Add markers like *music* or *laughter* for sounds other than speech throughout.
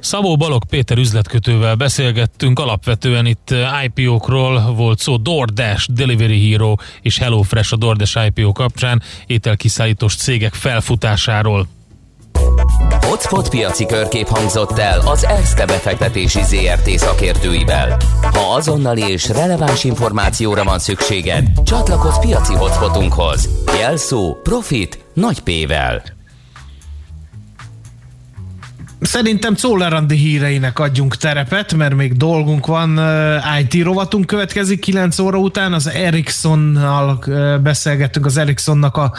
Szabó Balog Péter üzletkötővel beszélgettünk, alapvetően itt IPO-król volt szó, DoorDash, Delivery Hero és HelloFresh a DoorDash IPO kapcsán, ételkiszállítós cégek felfutásáról. Hotspot piaci körkép hangzott el az ESZTE befektetési ZRT szakértőivel. Ha azonnali és releváns információra van szükséged, csatlakozz piaci hotspotunkhoz. Jelszó Profit nagy P-vel. Szerintem Czoller Andi híreinek adjunk terepet, mert még dolgunk van. IT rovatunk következik 9 óra után. Az Ericssonnal beszélgettünk, az Ericssonnak a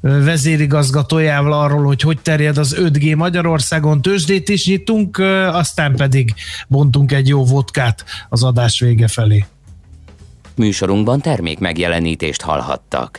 vezérigazgatójával arról, hogy hogy terjed az 5G Magyarországon, tőzsdét is nyitunk, aztán pedig bontunk egy jó vodkát az adás vége felé. Műsorunkban termék megjelenítést hallhattak.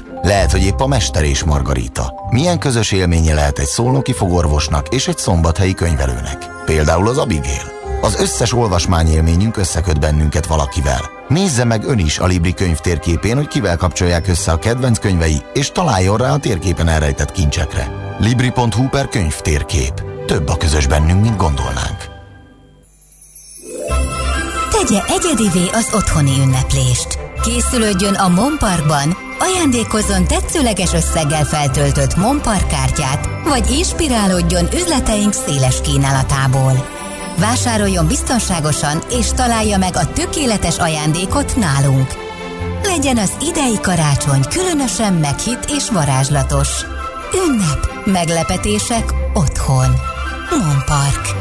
Lehet, hogy épp a Mester és Margarita. Milyen közös élménye lehet egy szolnoki fogorvosnak és egy szombathelyi könyvelőnek? Például az Abigail. Az összes olvasmányélményünk összeköt bennünket valakivel. Nézze meg ön is a Libri könyv térképén, hogy kivel kapcsolják össze a kedvenc könyvei, és találjon rá a térképen elrejtett kincsekre. Libri.hu per könyv térkép. Több a közös bennünk, mint gondolnánk. Tegye egyedivé az otthoni ünneplést. Készülődjön a Monparkban, ajándékozzon tetszőleges összeggel feltöltött Monpark kártyát, vagy inspirálódjon üzleteink széles kínálatából. Vásároljon biztonságosan, és találja meg a tökéletes ajándékot nálunk. Legyen az idei karácsony különösen meghitt és varázslatos. Ünnep, meglepetések otthon. Monpark.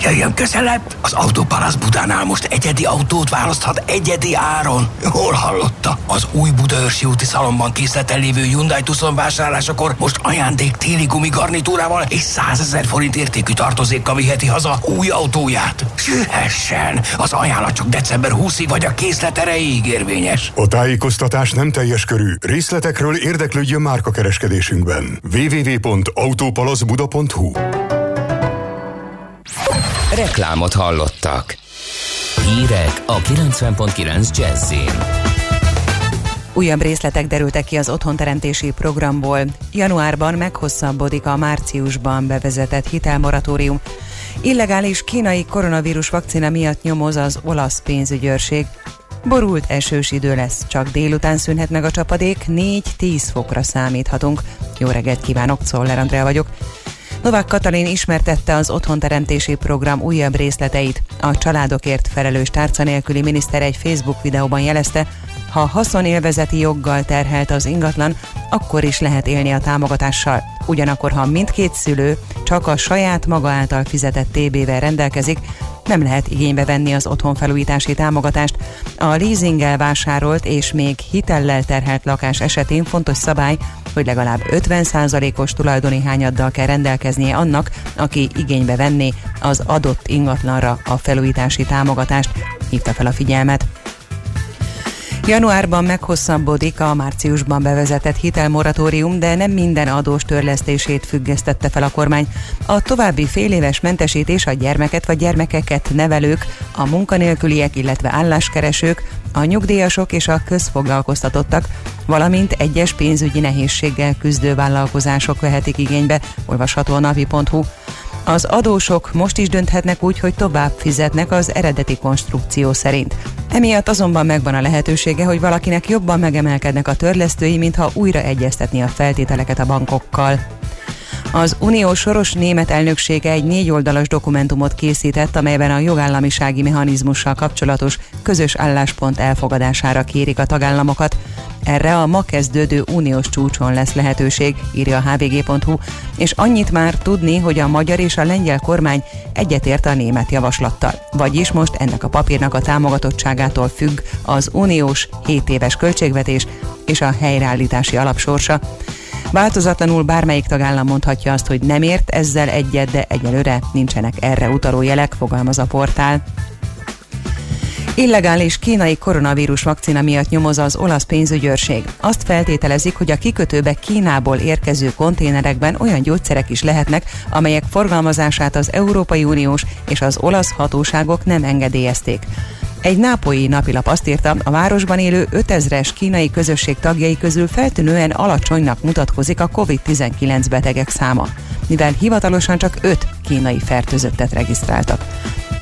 Jöjjön közelebb! Az Autópalasz Budánál most egyedi autót választhat egyedi áron. Hol hallotta? Az új Budaörsi úti szalomban készleten lévő Hyundai Tucson vásárlásakor most ajándék téli gumigarnitúrával és 100 ezer forint értékű tartozékkal viheti haza új autóját. Sühessen! Az ajánlat csak december 20-ig vagy a készlet erejéig érvényes. A tájékoztatás nem teljes körű. Részletekről érdeklődjön márka kereskedésünkben. www.autopalaszbuda.hu Reklámot hallottak. Hírek a 90.9 Jazzin. Újabb részletek derültek ki az otthonteremtési programból. Januárban meghosszabbodik a márciusban bevezetett hitelmoratórium. Illegális kínai koronavírus vakcina miatt nyomoz az olasz pénzügyőrség. Borult esős idő lesz, csak délután szűnhet meg a csapadék, 4-10 fokra számíthatunk. Jó reggelt kívánok, Czoller Andrea vagyok. Novák Katalin ismertette az otthonteremtési program újabb részleteit. A családokért felelős tárca nélküli miniszter egy Facebook videóban jelezte, ha haszonélvezeti joggal terhelt az ingatlan, akkor is lehet élni a támogatással. Ugyanakkor, ha mindkét szülő csak a saját maga által fizetett TB-vel rendelkezik, nem lehet igénybe venni az otthonfelújítási támogatást. A leasinggel vásárolt és még hitellel terhelt lakás esetén fontos szabály, hogy legalább 50%-os tulajdoni hányaddal kell rendelkeznie annak, aki igénybe venné az adott ingatlanra a felújítási támogatást, hívta fel a figyelmet. Januárban meghosszabbodik a márciusban bevezetett hitelmoratórium, de nem minden adós törlesztését függesztette fel a kormány. A további féléves mentesítés a gyermeket vagy gyermekeket nevelők, a munkanélküliek, illetve álláskeresők, a nyugdíjasok és a közfoglalkoztatottak, valamint egyes pénzügyi nehézséggel küzdő vállalkozások vehetik igénybe, olvasható a navi.hu. Az adósok most is dönthetnek úgy, hogy tovább fizetnek az eredeti konstrukció szerint. Emiatt azonban megvan a lehetősége, hogy valakinek jobban megemelkednek a törlesztői, mintha újra egyeztetni a feltételeket a bankokkal. Az Unió soros német elnöksége egy négy oldalas dokumentumot készített, amelyben a jogállamisági mechanizmussal kapcsolatos közös álláspont elfogadására kérik a tagállamokat. Erre a ma kezdődő uniós csúcson lesz lehetőség, írja a hvg.hu, és annyit már tudni, hogy a magyar és a lengyel kormány egyetért a német javaslattal. Vagyis most ennek a papírnak a támogatottságától függ az uniós 7 éves költségvetés és a helyreállítási alapsorsa. Változatlanul bármelyik tagállam mondhatja azt, hogy nem ért ezzel egyet, de egyelőre nincsenek erre utaló jelek, fogalmaz a portál. Illegális kínai koronavírus vakcina miatt nyomoz az olasz pénzügyőrség. Azt feltételezik, hogy a kikötőbe Kínából érkező konténerekben olyan gyógyszerek is lehetnek, amelyek forgalmazását az Európai Uniós és az olasz hatóságok nem engedélyezték. Egy nápolyi napilap azt írta, a városban élő 5000-es kínai közösség tagjai közül feltűnően alacsonynak mutatkozik a COVID-19 betegek száma, mivel hivatalosan csak 5 kínai fertőzöttet regisztráltak.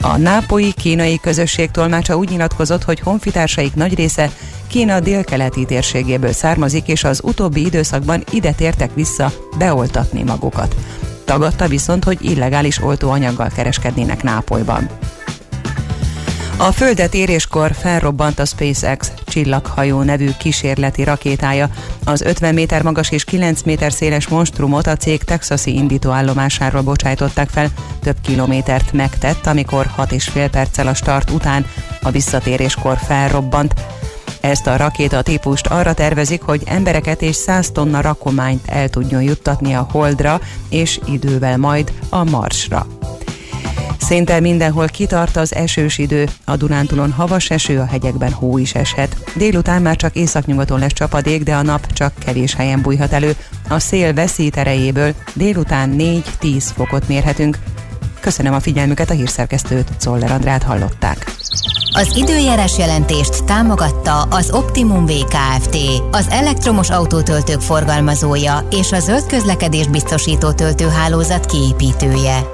A nápolyi kínai közösség tolmácsa úgy nyilatkozott, hogy honfitársaik nagy része Kína délkeleti térségéből származik, és az utóbbi időszakban ide tértek vissza beoltatni magukat. Tagadta viszont, hogy illegális oltóanyaggal kereskednének Nápolyban. A földet éréskor felrobbant a SpaceX csillaghajó nevű kísérleti rakétája. Az 50 méter magas és 9 méter széles monstrumot a cég texasi indítóállomásáról bocsájtották fel. Több kilométert megtett, amikor 6,5 perccel a start után a visszatéréskor felrobbant. Ezt a rakéta típust arra tervezik, hogy embereket és 100 tonna rakományt el tudjon juttatni a Holdra, és idővel majd a Marsra. Szinte mindenhol kitart az esős idő, a Dunántúlon havas eső, a hegyekben hó is eshet. Délután már csak északnyugaton lesz csapadék, de a nap csak kevés helyen bújhat elő. A szél veszít erejéből délután 4-10 fokot mérhetünk. Köszönöm a figyelmüket, a hírszerkesztőt, Czoller Andrát hallották. Az időjárás jelentést támogatta az Optimum VKFT, az elektromos autótöltők forgalmazója és a zöld közlekedés biztosító töltőhálózat kiépítője.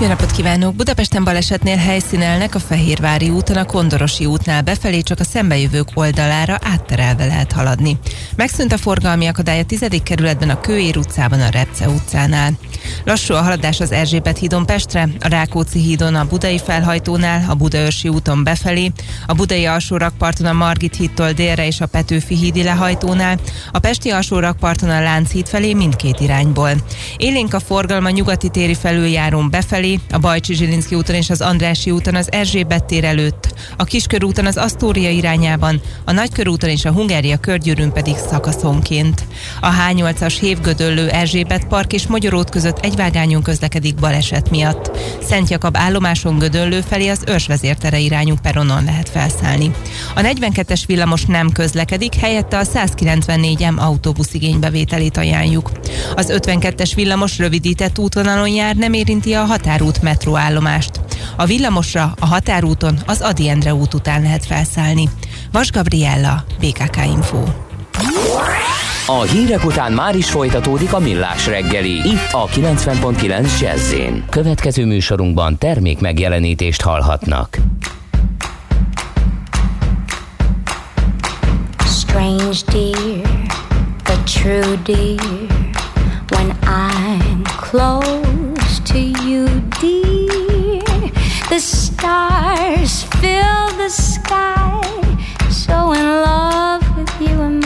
jó napot kívánok! Budapesten balesetnél helyszínelnek a Fehérvári úton, a Kondorosi útnál befelé csak a szembejövők oldalára átterelve lehet haladni. Megszűnt a forgalmi akadály a 10. kerületben, a Kőér utcában, a Repce utcánál. Lassú a haladás az Erzsébet hídon Pestre, a Rákóczi hídon a Budai felhajtónál, a Budaörsi úton befelé, a Budai alsó rakparton a Margit hídtól délre és a Petőfi hídi lehajtónál, a Pesti alsó rakparton a Lánchíd felé mindkét irányból. Élénk a forgalma nyugati téri felüljárón befelé, felé, a Bajcsi Zsilinszki úton és az Andrási úton az Erzsébet tér előtt, a Kiskörúton az Asztória irányában, a Nagykörúton és a Hungária körgyűrűn pedig szakaszonként. A H8-as Hévgödöllő Erzsébet Park és Magyarót között egyvágányon közlekedik baleset miatt. Szent Jakab állomáson Gödöllő felé az őrsvezértere irányú peronon lehet felszállni. A 42-es villamos nem közlekedik, helyette a 194M autóbusz igénybevételét ajánljuk. Az 52-es villamos rövidített útvonalon jár, nem érinti a határ határút metróállomást. A villamosra a határúton az Adi Endre út után lehet felszállni. Vas Gabriella, BKK Info. A hírek után már is folytatódik a millás reggeli. Itt a 90.9 jazz Következő műsorunkban termék megjelenítést hallhatnak. Strange dear, but true dear, when I'm close to you, dear. The stars fill the sky, so in love with you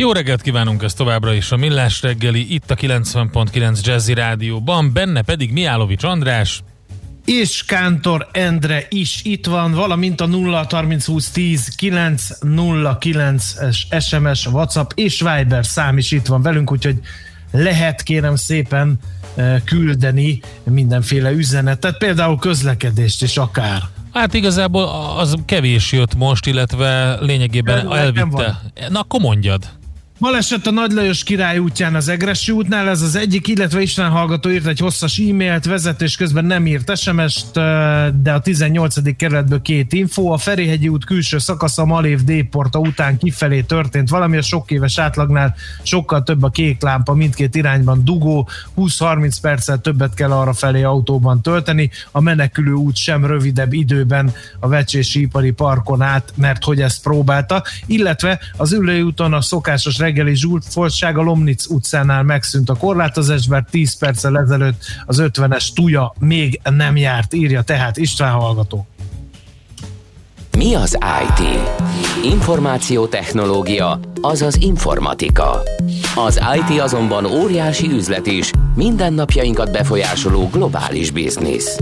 Jó reggelt kívánunk ezt továbbra is a Millás reggeli, itt a 90.9 Jazzy Rádióban, benne pedig Miálovics András, és Kántor Endre is itt van, valamint a 0 30 20 10 909 SMS, WhatsApp és Viber szám is itt van velünk, úgyhogy lehet kérem szépen eh, küldeni mindenféle üzenetet, például közlekedést is akár. Hát igazából az kevés jött most, illetve lényegében elvitte. Na akkor mondjad. Baleset a Nagy Lajos király útján az Egresi útnál, ez az egyik, illetve Isten hallgató írt egy hosszas e-mailt, vezetés közben nem írt SMS-t, de a 18. kerületből két info. A Ferihegyi út külső szakasza Malév D-porta után kifelé történt valami, a sok éves átlagnál sokkal több a kék lámpa, mindkét irányban dugó, 20-30 perccel többet kell arra felé autóban tölteni, a menekülő út sem rövidebb időben a Vecsési Ipari Parkon át, mert hogy ezt próbálta, illetve az ülőúton a szokásos reggeli zsúfoltság a Lomnic utcánál megszűnt a korlátozás, mert 10 perccel ezelőtt az 50-es tuja még nem járt, írja tehát István hallgató. Mi az IT? Információtechnológia, azaz informatika. Az IT azonban óriási üzlet is, mindennapjainkat befolyásoló globális biznisz.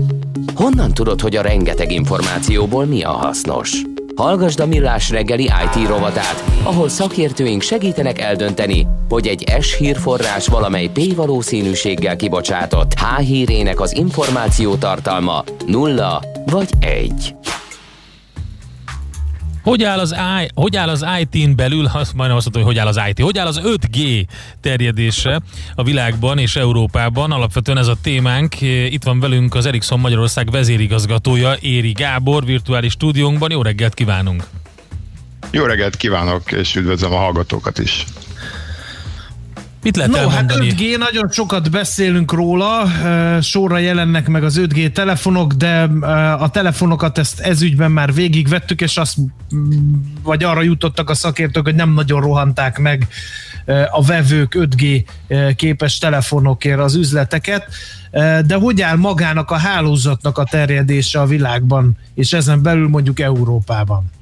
Honnan tudod, hogy a rengeteg információból mi a hasznos? Hallgasd a Millás reggeli IT rovatát, ahol szakértőink segítenek eldönteni, hogy egy S hírforrás valamely P valószínűséggel kibocsátott H hírének az információ tartalma nulla vagy egy. Hogy áll az, I, hogy áll az IT-n belül, *laughs* azt majdnem azt mondta, hogy hogy áll az IT, hogy áll az 5G terjedése a világban és Európában? Alapvetően ez a témánk. Itt van velünk az Ericsson Magyarország vezérigazgatója, Éri Gábor, virtuális stúdiónkban. Jó reggelt kívánunk! Jó reggelt kívánok, és üdvözlöm a hallgatókat is! Mit lehet no, elmondani? hát 5G, nagyon sokat beszélünk róla, sorra jelennek meg az 5G telefonok, de a telefonokat ezt ezügyben már végigvettük, és azt, vagy arra jutottak a szakértők, hogy nem nagyon rohanták meg a vevők 5G képes telefonokért az üzleteket, de hogy áll magának a hálózatnak a terjedése a világban, és ezen belül mondjuk Európában?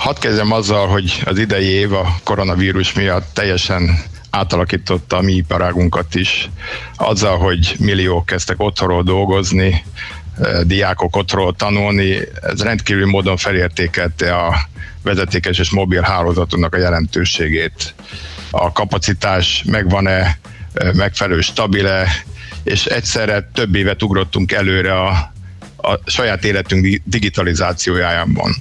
Hadd kezdjem azzal, hogy az idei év a koronavírus miatt teljesen átalakította a mi iparágunkat is, azzal, hogy milliók kezdtek otthonról dolgozni, eh, diákok otthonról tanulni, ez rendkívül módon felértékelte a vezetékes és mobil hálózatunknak a jelentőségét. A kapacitás megvan-e, eh, megfelelő stabile, és egyszerre több évet ugrottunk előre a, a saját életünk digitalizációjában.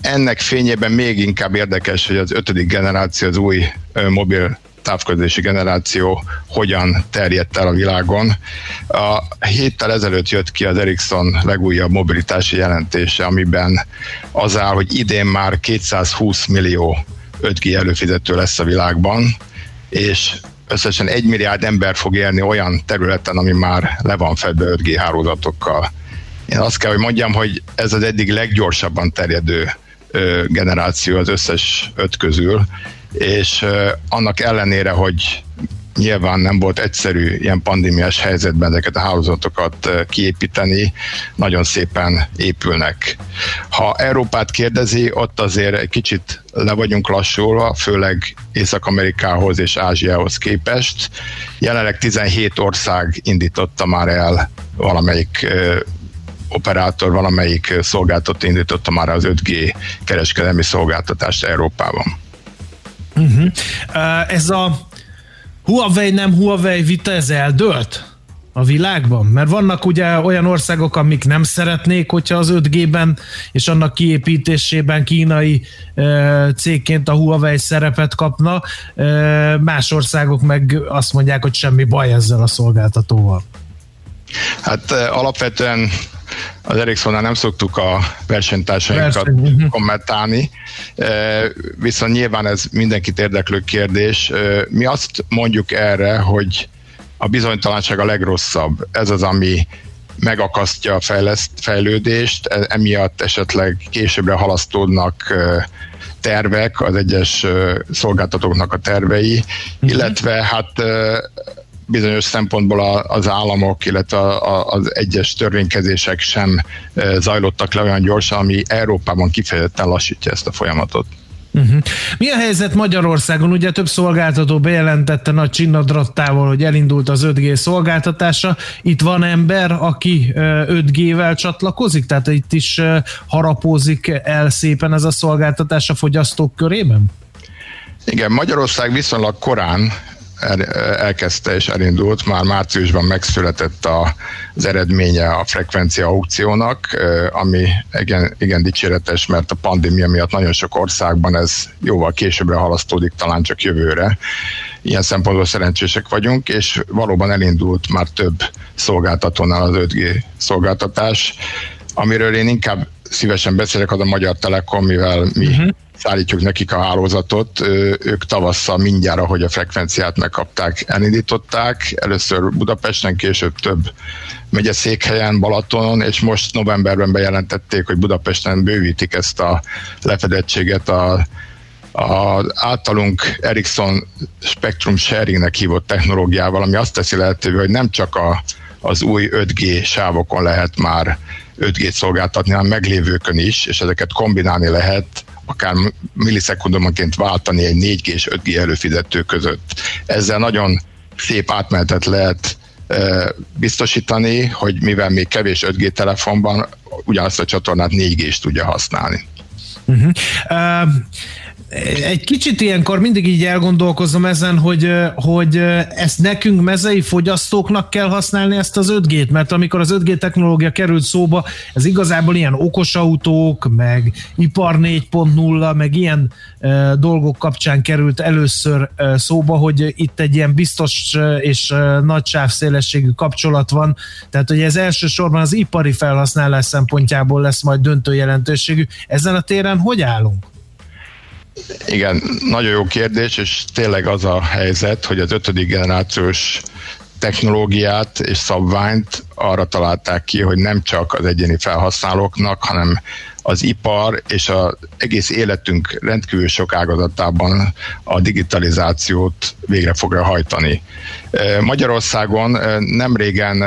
Ennek fényében még inkább érdekes, hogy az ötödik generáció, az új mobil távközlési generáció hogyan terjedt el a világon. A héttel ezelőtt jött ki az Ericsson legújabb mobilitási jelentése, amiben az áll, hogy idén már 220 millió 5G előfizető lesz a világban, és összesen egy milliárd ember fog élni olyan területen, ami már le van fedve 5G hálózatokkal. Én azt kell, hogy mondjam, hogy ez az eddig leggyorsabban terjedő generáció az összes öt közül, és annak ellenére, hogy nyilván nem volt egyszerű ilyen pandémiás helyzetben ezeket a hálózatokat kiépíteni, nagyon szépen épülnek. Ha Európát kérdezi, ott azért egy kicsit le vagyunk lassulva, főleg Észak-Amerikához és Ázsiához képest. Jelenleg 17 ország indította már el valamelyik operátor valamelyik szolgáltató indította már az 5G kereskedelmi szolgáltatást Európában. Uh-huh. Uh, ez a Huawei nem Huawei vita, ez eldőlt? a világban? Mert vannak ugye olyan országok, amik nem szeretnék, hogyha az 5G-ben és annak kiépítésében kínai e, cégként a Huawei szerepet kapna, e, más országok meg azt mondják, hogy semmi baj ezzel a szolgáltatóval. Hát alapvetően az Ericssonnál nem szoktuk a versenytársainkat Verseny, mhm. kommentálni, viszont nyilván ez mindenkit érdeklő kérdés. Mi azt mondjuk erre, hogy a bizonytalanság a legrosszabb. Ez az, ami megakasztja a fejleszt, fejlődést, e- emiatt esetleg későbbre halasztódnak tervek, az egyes szolgáltatóknak a tervei, uh-huh. illetve hát bizonyos szempontból az államok, illetve az egyes törvénykezések sem zajlottak le olyan gyorsan, ami Európában kifejezetten lassítja ezt a folyamatot. Uh-huh. Mi a helyzet Magyarországon? Ugye több szolgáltató bejelentette nagy csinnadrattával, hogy elindult az 5G szolgáltatása. Itt van ember, aki 5G-vel csatlakozik, tehát itt is harapózik el szépen ez a szolgáltatás a fogyasztók körében? Igen, Magyarország viszonylag korán elkezdte és elindult, már márciusban megszületett a, az eredménye a frekvencia aukciónak, ami igen, igen dicséretes, mert a pandémia miatt nagyon sok országban ez jóval későbbre halasztódik, talán csak jövőre. Ilyen szempontból szerencsések vagyunk, és valóban elindult már több szolgáltatónál az 5G szolgáltatás, amiről én inkább szívesen beszélek, az a Magyar Telekom, mivel mi uh-huh szállítjuk nekik a hálózatot. Ők tavasszal mindjárt, ahogy a frekvenciát megkapták, elindították. Először Budapesten, később több megye székhelyen, Balatonon, és most novemberben bejelentették, hogy Budapesten bővítik ezt a lefedettséget a a általunk Ericsson Spectrum Sharingnek hívott technológiával, ami azt teszi lehetővé, hogy nem csak a, az új 5G sávokon lehet már 5G-t szolgáltatni, hanem meglévőkön is, és ezeket kombinálni lehet akár millisekundomonként váltani egy 4G és 5G előfizető között. Ezzel nagyon szép átmenetet lehet biztosítani, hogy mivel még kevés 5G telefonban ugyanazt a csatornát 4G is tudja használni. Uh-huh. Uh, egy kicsit ilyenkor mindig így elgondolkozom ezen, hogy, hogy ezt nekünk mezei fogyasztóknak kell használni ezt az 5G-t, mert amikor az 5G technológia került szóba, ez igazából ilyen okos autók, meg ipar 4.0, meg ilyen dolgok kapcsán került először szóba, hogy itt egy ilyen biztos és nagy sávszélességű kapcsolat van, tehát hogy ez elsősorban az ipari felhasználás szempontjából lesz majd döntő jelentőségű. Ezen a téren hogy állunk? Igen, nagyon jó kérdés, és tényleg az a helyzet, hogy az ötödik generációs technológiát és szabványt arra találták ki, hogy nem csak az egyéni felhasználóknak, hanem az ipar és az egész életünk rendkívül sok ágazatában a digitalizációt végre fogja hajtani. Magyarországon nem régen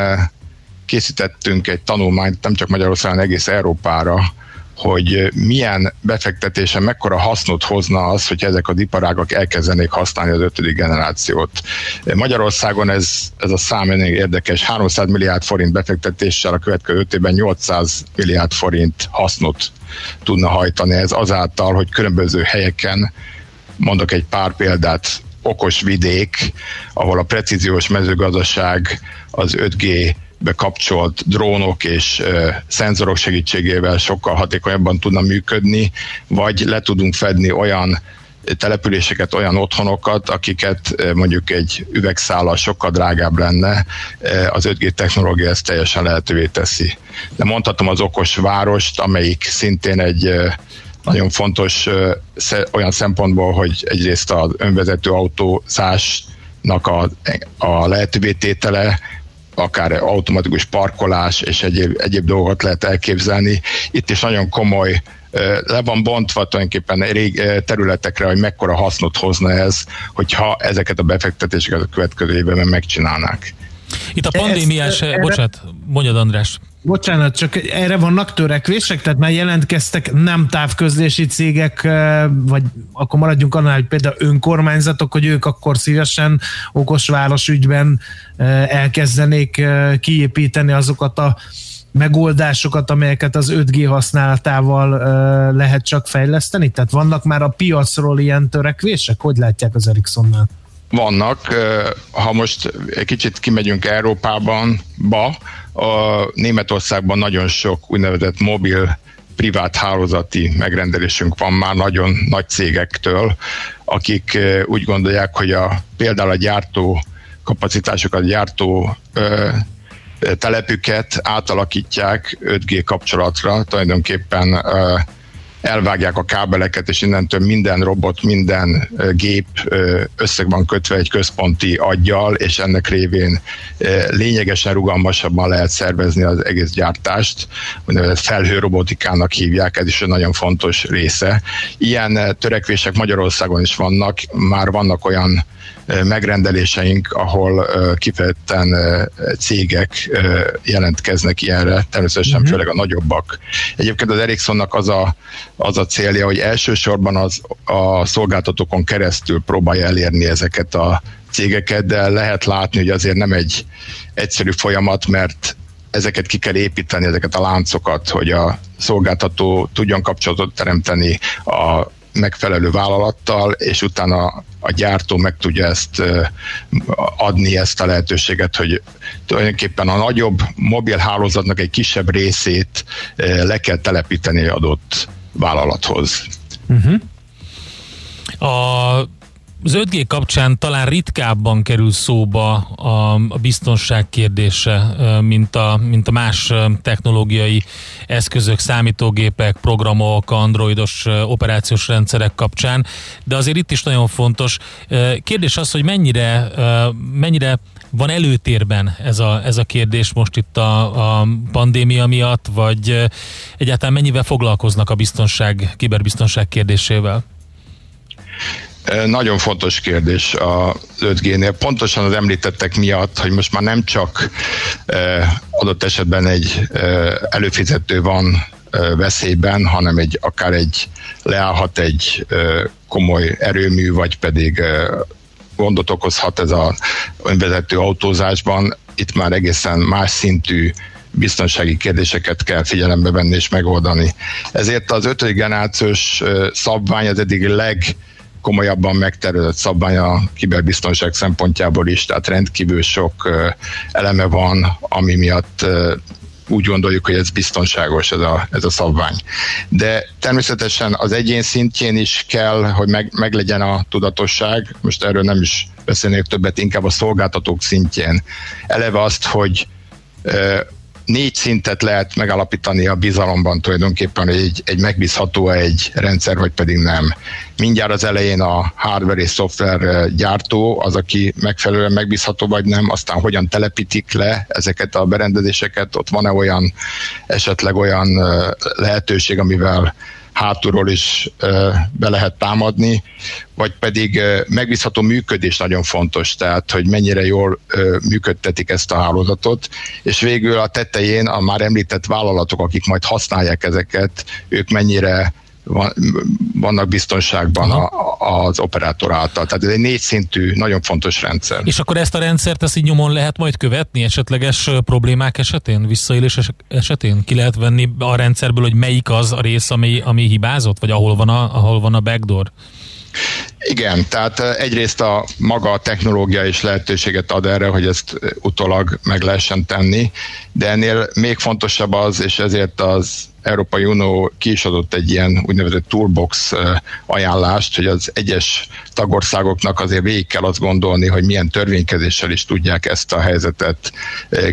készítettünk egy tanulmányt, nem csak Magyarországon, egész Európára, hogy milyen befektetése mekkora hasznot hozna az, hogy ezek az iparágak elkezdenék használni az ötödik generációt. Magyarországon ez, ez a szám ennél érdekes. 300 milliárd forint befektetéssel a következő öt évben 800 milliárd forint hasznot tudna hajtani. Ez azáltal, hogy különböző helyeken, mondok egy pár példát, okos vidék, ahol a precíziós mezőgazdaság az 5G bekapcsolt drónok és szenzorok segítségével sokkal hatékonyabban tudna működni, vagy le tudunk fedni olyan településeket, olyan otthonokat, akiket mondjuk egy üvegszállal sokkal drágább lenne, az 5G technológia ezt teljesen lehetővé teszi. De mondhatom az okos várost, amelyik szintén egy nagyon fontos olyan szempontból, hogy egyrészt az önvezető autózásnak a, a lehetővé tétele, akár automatikus parkolás és egyéb, egyéb dolgot lehet elképzelni. Itt is nagyon komoly le van bontva tulajdonképpen rég területekre, hogy mekkora hasznot hozna ez, hogyha ezeket a befektetéseket a következő évben megcsinálnák. Itt a pandémiás, ez, bocsánat, mondjad András. Bocsánat, csak erre vannak törekvések, tehát már jelentkeztek nem távközlési cégek, vagy akkor maradjunk annál, hogy például önkormányzatok, hogy ők akkor szívesen okos városügyben elkezdenék kiépíteni azokat a megoldásokat, amelyeket az 5G használatával lehet csak fejleszteni? Tehát vannak már a piacról ilyen törekvések? Hogy látják az Ericssonnál? Vannak. Ha most egy kicsit kimegyünk Európában, ba, a Németországban nagyon sok úgynevezett mobil privát hálózati megrendelésünk van már nagyon nagy cégektől, akik úgy gondolják, hogy a, például a gyártó kapacitásokat, gyártó ö, telepüket átalakítják 5G kapcsolatra, tulajdonképpen elvágják a kábeleket, és innentől minden robot, minden gép összeg van kötve egy központi aggyal, és ennek révén lényegesen rugalmasabban lehet szervezni az egész gyártást. Felhő robotikának hívják, ez is egy nagyon fontos része. Ilyen törekvések Magyarországon is vannak, már vannak olyan megrendeléseink, ahol kifejezetten cégek jelentkeznek ilyenre, természetesen uh-huh. főleg a nagyobbak. Egyébként az Ericssonnak az a, az a célja, hogy elsősorban az, a szolgáltatókon keresztül próbálja elérni ezeket a cégeket, de lehet látni, hogy azért nem egy egyszerű folyamat, mert ezeket ki kell építeni, ezeket a láncokat, hogy a szolgáltató tudjon kapcsolatot teremteni a megfelelő vállalattal, és utána a gyártó meg tudja ezt adni, ezt a lehetőséget, hogy tulajdonképpen a nagyobb mobil hálózatnak egy kisebb részét le kell telepíteni adott vállalathoz. Uh-huh. A az 5G kapcsán talán ritkábban kerül szóba a, a biztonság kérdése, mint a, mint a más technológiai eszközök, számítógépek, programok, androidos operációs rendszerek kapcsán, de azért itt is nagyon fontos. Kérdés az, hogy mennyire, mennyire van előtérben ez a, ez a kérdés most itt a, a pandémia miatt, vagy egyáltalán mennyivel foglalkoznak a biztonság, kiberbiztonság kérdésével? Nagyon fontos kérdés a 5G-nél, pontosan az említettek miatt, hogy most már nem csak adott esetben egy előfizető van veszélyben, hanem egy, akár egy leállhat egy komoly erőmű, vagy pedig gondot okozhat ez a önvezető autózásban. Itt már egészen más szintű biztonsági kérdéseket kell figyelembe venni és megoldani. Ezért az ötödik generációs szabvány az eddig leg komolyabban megtervezett szabvány a kiberbiztonság szempontjából is, tehát rendkívül sok eleme van, ami miatt úgy gondoljuk, hogy ez biztonságos ez a, ez a szabvány. De természetesen az egyén szintjén is kell, hogy meg, meglegyen a tudatosság, most erről nem is beszélnék többet, inkább a szolgáltatók szintjén. Eleve azt, hogy négy szintet lehet megalapítani a bizalomban tulajdonképpen, hogy egy, egy megbízható egy rendszer, vagy pedig nem. Mindjárt az elején a hardware és szoftver gyártó az, aki megfelelően megbízható vagy nem, aztán hogyan telepítik le ezeket a berendezéseket, ott van-e olyan esetleg olyan lehetőség, amivel hátulról is be lehet támadni, vagy pedig megbízható működés nagyon fontos, tehát hogy mennyire jól működtetik ezt a hálózatot, és végül a tetején a már említett vállalatok, akik majd használják ezeket, ők mennyire vannak biztonságban a, az operátor által. Tehát ez egy négy szintű, nagyon fontos rendszer. És akkor ezt a rendszert ezt így nyomon lehet majd követni esetleges problémák esetén, visszaélés esetén? Ki lehet venni a rendszerből, hogy melyik az a rész, ami, ami hibázott, vagy ahol van a, ahol van a backdoor? Igen, tehát egyrészt a maga a technológia is lehetőséget ad erre, hogy ezt utólag meg lehessen tenni, de ennél még fontosabb az, és ezért az Európai Unió ki is adott egy ilyen úgynevezett toolbox ajánlást, hogy az egyes tagországoknak azért végig kell azt gondolni, hogy milyen törvénykezéssel is tudják ezt a helyzetet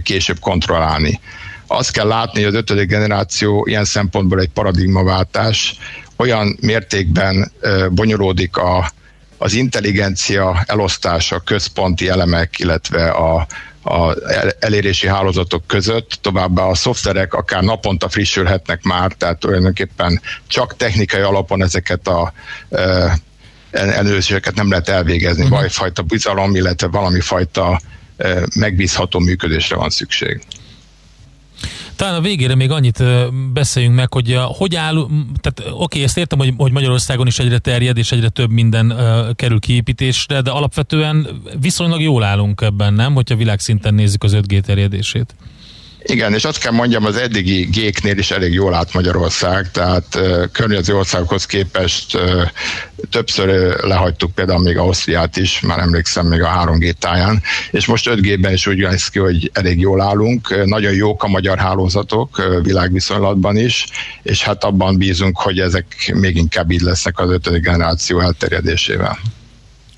később kontrollálni. Azt kell látni, hogy az ötödik generáció ilyen szempontból egy paradigmaváltás, olyan mértékben bonyolódik a, az intelligencia elosztása központi elemek, illetve a, a elérési hálózatok között, továbbá a szoftverek akár naponta frissülhetnek már, tehát tulajdonképpen csak technikai alapon ezeket a e, ellenőrzéseket nem lehet elvégezni, uh-huh. vagy fajta bizalom, illetve valami fajta megbízható működésre van szükség. Talán a végére még annyit beszéljünk meg, hogy hogy áll, tehát oké, ezt értem, hogy, hogy Magyarországon is egyre terjed, és egyre több minden kerül kiépítésre, de alapvetően viszonylag jól állunk ebben, nem? Hogyha világszinten nézzük az 5G terjedését. Igen, és azt kell mondjam, az eddigi géknél is elég jól állt Magyarország, tehát környező országokhoz képest többször lehagytuk például még Ausztriát is, már emlékszem még a 3G táján, és most 5G-ben is úgy néz ki, hogy elég jól állunk, nagyon jók a magyar hálózatok világviszonylatban is, és hát abban bízunk, hogy ezek még inkább így lesznek az ötödik generáció elterjedésével.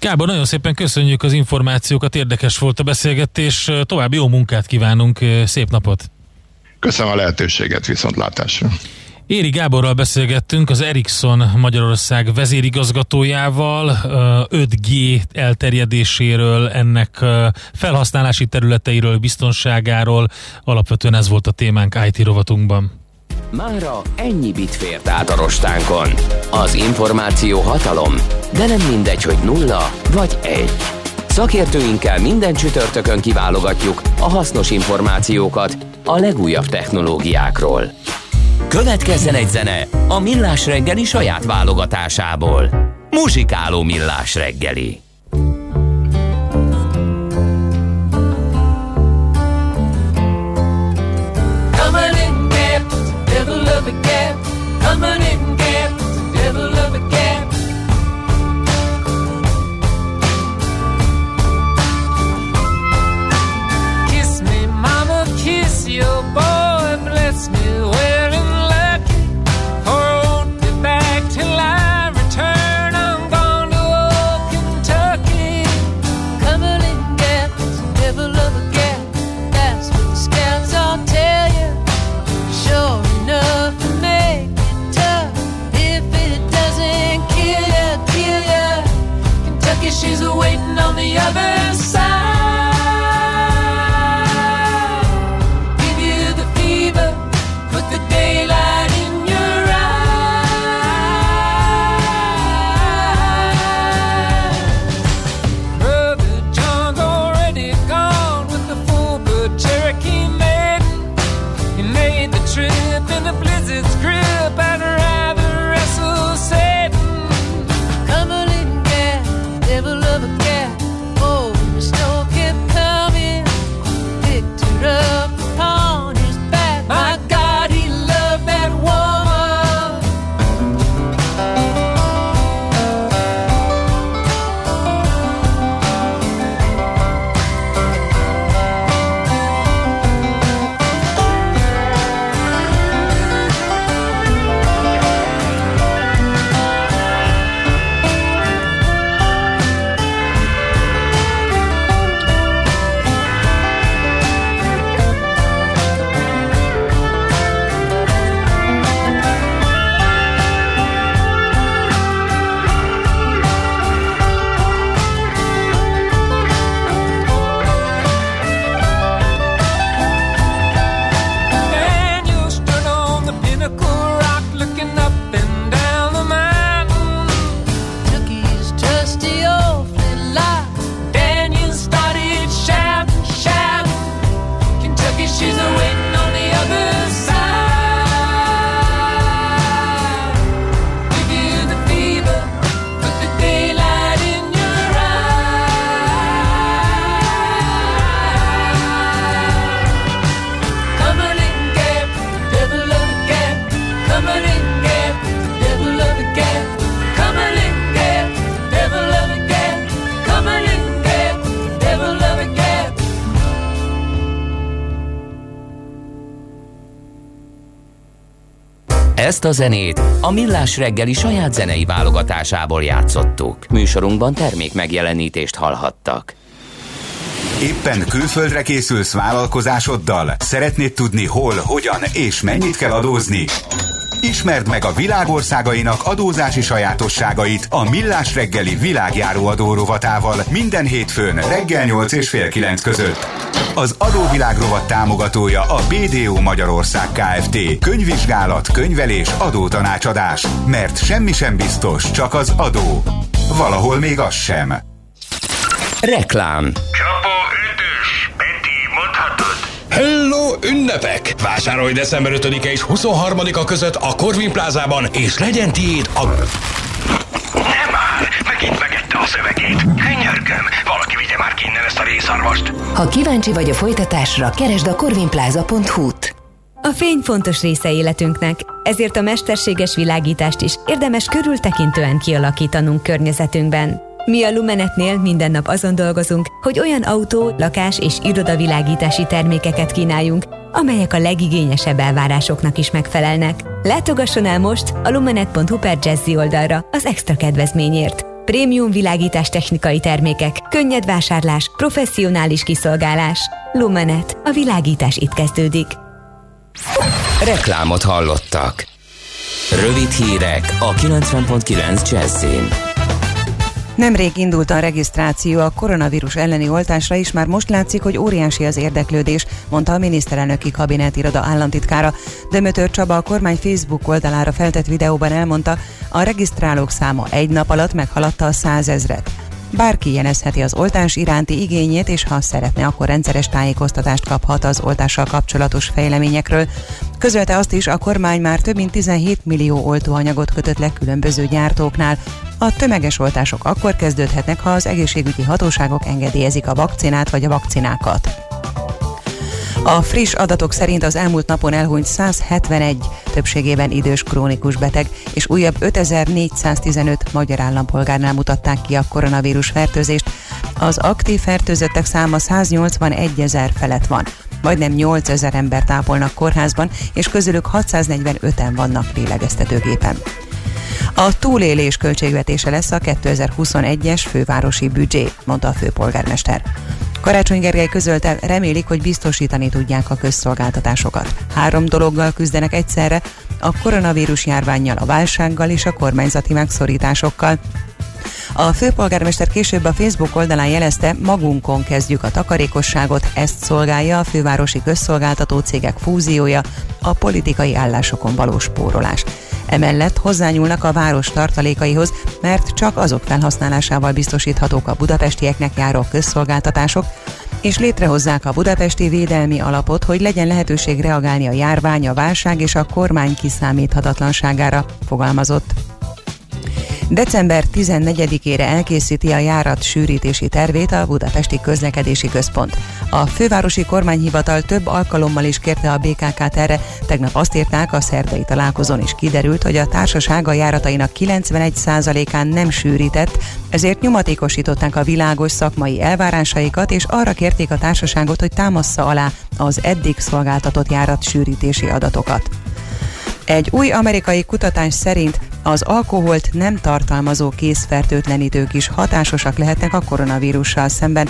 Gábor, nagyon szépen köszönjük az információkat, érdekes volt a beszélgetés, további jó munkát kívánunk, szép napot! Köszönöm a lehetőséget, viszontlátásra! Éri Gáborral beszélgettünk, az Ericsson Magyarország vezérigazgatójával 5G elterjedéséről, ennek felhasználási területeiről, biztonságáról. Alapvetően ez volt a témánk IT rovatunkban. Mára ennyi bit fért át a rostánkon. Az információ hatalom, de nem mindegy, hogy nulla vagy egy. Szakértőinkkel minden csütörtökön kiválogatjuk a hasznos információkat a legújabb technológiákról. Következzen egy zene a Millás reggeli saját válogatásából. Muzsikáló Millás reggeli. Ezt a zenét a Millás reggeli saját zenei válogatásából játszottuk. Műsorunkban termék megjelenítést hallhattak. Éppen külföldre készülsz vállalkozásoddal? Szeretnéd tudni hol, hogyan és mennyit kell adózni? Ismerd meg a világországainak adózási sajátosságait a Millás reggeli világjáró adórovatával minden hétfőn reggel 8 és fél 9 között. Az adóvilág rovat támogatója a BDO Magyarország Kft. Könyvvizsgálat, könyvelés, adótanácsadás. Mert semmi sem biztos, csak az adó. Valahol még az sem. Reklám Csapó ütős, Peti, mondhatod? Hello, ünnepek! Vásárolj december 5-e és 23-a között a Corvin plázában, és legyen tiéd a... Nem már, megint megette a szövegét. Könyörgöm, valaki már innen ezt a részarvast. Ha kíváncsi vagy a folytatásra, keresd a corvinplaza.hu-t. A fény fontos része életünknek, ezért a mesterséges világítást is érdemes körültekintően kialakítanunk környezetünkben. Mi a Lumenetnél minden nap azon dolgozunk, hogy olyan autó, lakás és irodavilágítási termékeket kínáljunk, amelyek a legigényesebb elvárásoknak is megfelelnek. Látogasson el most a lumenet.hu per Jazzy oldalra az extra kedvezményért. Prémium világítás technikai termékek, könnyed vásárlás, professzionális kiszolgálás. Lumenet. A világítás itt kezdődik. Reklámot hallottak. Rövid hírek a 90.9 Jazzin. Nemrég indult a regisztráció a koronavírus elleni oltásra is, már most látszik, hogy óriási az érdeklődés, mondta a miniszterelnöki kabinet iroda államtitkára. Dömötör Csaba a kormány Facebook oldalára feltett videóban elmondta, a regisztrálók száma egy nap alatt meghaladta a százezret. Bárki jelezheti az oltás iránti igényét, és ha szeretne, akkor rendszeres tájékoztatást kaphat az oltással kapcsolatos fejleményekről. Közölte azt is, a kormány már több mint 17 millió oltóanyagot kötött le különböző gyártóknál. A tömeges oltások akkor kezdődhetnek, ha az egészségügyi hatóságok engedélyezik a vakcinát vagy a vakcinákat. A friss adatok szerint az elmúlt napon elhunyt 171, többségében idős krónikus beteg, és újabb 5415 magyar állampolgárnál mutatták ki a koronavírus fertőzést. Az aktív fertőzöttek száma 181 ezer felett van. Majdnem 8 ezer ember tápolnak kórházban, és közülük 645-en vannak lélegeztetőgépen. A túlélés költségvetése lesz a 2021-es fővárosi büdzsé, mondta a főpolgármester. Karácsony Gergely közölte, remélik, hogy biztosítani tudják a közszolgáltatásokat. Három dologgal küzdenek egyszerre, a koronavírus járványjal, a válsággal és a kormányzati megszorításokkal. A főpolgármester később a Facebook oldalán jelezte, magunkon kezdjük a takarékosságot, ezt szolgálja a fővárosi közszolgáltató cégek fúziója, a politikai állásokon való spórolás. Emellett hozzányúlnak a város tartalékaihoz, mert csak azok felhasználásával biztosíthatók a budapestieknek járó közszolgáltatások, és létrehozzák a Budapesti Védelmi Alapot, hogy legyen lehetőség reagálni a járvány, a válság és a kormány kiszámíthatatlanságára, fogalmazott. December 14-ére elkészíti a járat sűrítési tervét a Budapesti Közlekedési Központ. A fővárosi kormányhivatal több alkalommal is kérte a BKK-t erre, tegnap azt írták a szerdai találkozón is kiderült, hogy a társaság a járatainak 91%-án nem sűrített, ezért nyomatékosították a világos szakmai elvárásaikat, és arra kérték a társaságot, hogy támassza alá az eddig szolgáltatott járat sűrítési adatokat. Egy új amerikai kutatás szerint az alkoholt nem tartalmazó készfertőtlenítők is hatásosak lehetnek a koronavírussal szemben.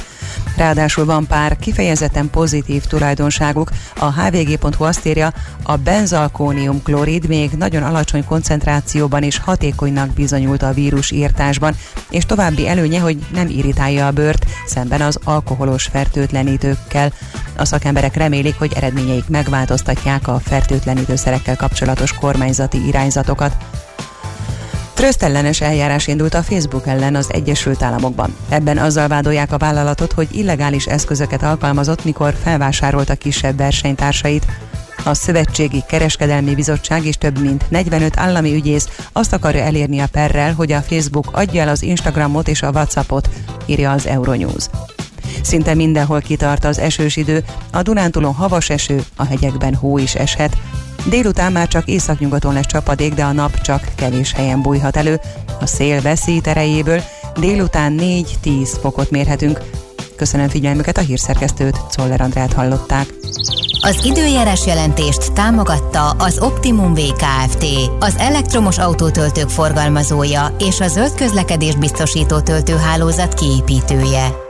Ráadásul van pár kifejezetten pozitív tulajdonságuk. A hvg.hu azt írja, a benzalkónium klorid még nagyon alacsony koncentrációban és hatékonynak bizonyult a vírus írtásban, és további előnye, hogy nem irritálja a bőrt szemben az alkoholos fertőtlenítőkkel. A szakemberek remélik, hogy eredményeik megváltoztatják a fertőtlenítőszerekkel kapcsolatos kormányzati irányzatokat. Trösztellenes eljárás indult a Facebook ellen az Egyesült Államokban. Ebben azzal vádolják a vállalatot, hogy illegális eszközöket alkalmazott, mikor felvásárolta kisebb versenytársait. A Szövetségi Kereskedelmi Bizottság és több mint 45 állami ügyész azt akarja elérni a perrel, hogy a Facebook adja el az Instagramot és a Whatsappot, írja az Euronews. Szinte mindenhol kitart az esős idő, a Dunántúlon havas eső, a hegyekben hó is eshet, Délután már csak északnyugaton lesz csapadék, de a nap csak kevés helyen bújhat elő. A szél veszít erejéből délután 4-10 fokot mérhetünk. Köszönöm figyelmüket, a hírszerkesztőt, Czoller Andrát hallották. Az időjárás jelentést támogatta az Optimum VKFT, az elektromos autótöltők forgalmazója és a zöld közlekedés biztosító töltőhálózat kiépítője.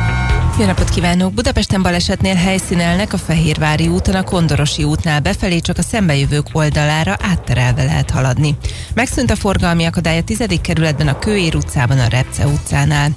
jó napot kívánok! Budapesten balesetnél helyszínelnek a Fehérvári úton, a Kondorosi útnál befelé csak a szembejövők oldalára átterelve lehet haladni. Megszűnt a forgalmi akadály a 10. kerületben a Kőér utcában, a Repce utcánál.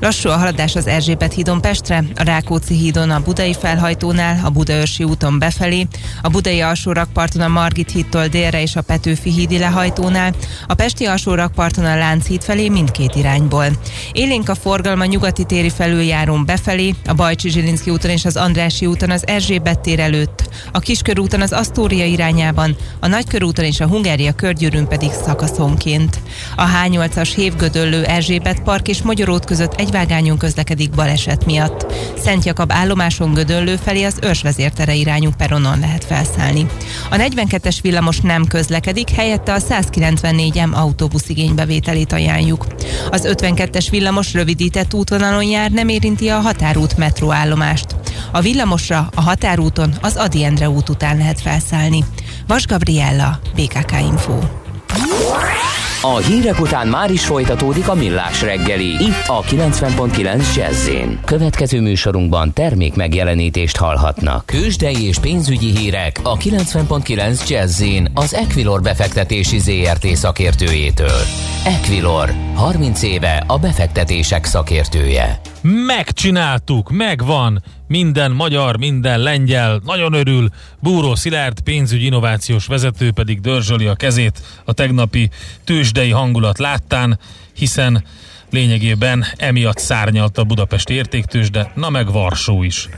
Lassú a haladás az Erzsébet hídon Pestre, a Rákóczi hídon a Budai felhajtónál, a Budaörsi úton befelé, a Budai alsó rakparton a Margit hídtól délre és a Petőfi hídi lehajtónál, a Pesti alsó rakparton a Lánchíd felé mindkét irányból. Élénk a forgalma nyugati téri felüljárón befelé, a Bajcsi Zsilinszki úton és az Andrási úton az Erzsébet tér előtt, a Kiskörúton az Asztória irányában, a Nagykörúton és a Hungária körgyűrűn pedig szakaszonként. A H8-as Hévgödöllő Erzsébet Park és Magyarót között egy vágányon közlekedik baleset miatt. Szent Jakab állomáson Gödöllő felé az őrsvezértere irányú peronon lehet felszállni. A 42-es villamos nem közlekedik, helyette a 194M autóbusz igénybevételét ajánljuk. Az 52-es villamos rövidített útvonalon jár, nem érinti a határút metróállomást. A villamosra a határúton az Adi Endre út után lehet felszállni. Vas Gabriella, BKK Info. A hírek után már is folytatódik a millás reggeli. Itt a 90.9 jazz Következő műsorunkban termék megjelenítést hallhatnak. Kősdei és pénzügyi hírek a 90.9 jazz az Equilor befektetési ZRT szakértőjétől. Equilor, 30 éve a befektetések szakértője. Megcsináltuk, megvan! Minden magyar, minden lengyel nagyon örül. Búró Szilárd, pénzügyi innovációs vezető pedig dörzsöli a kezét a tegnapi tőzsdei hangulat láttán, hiszen lényegében emiatt szárnyalt a Budapesti értéktősde, na meg Varsó is.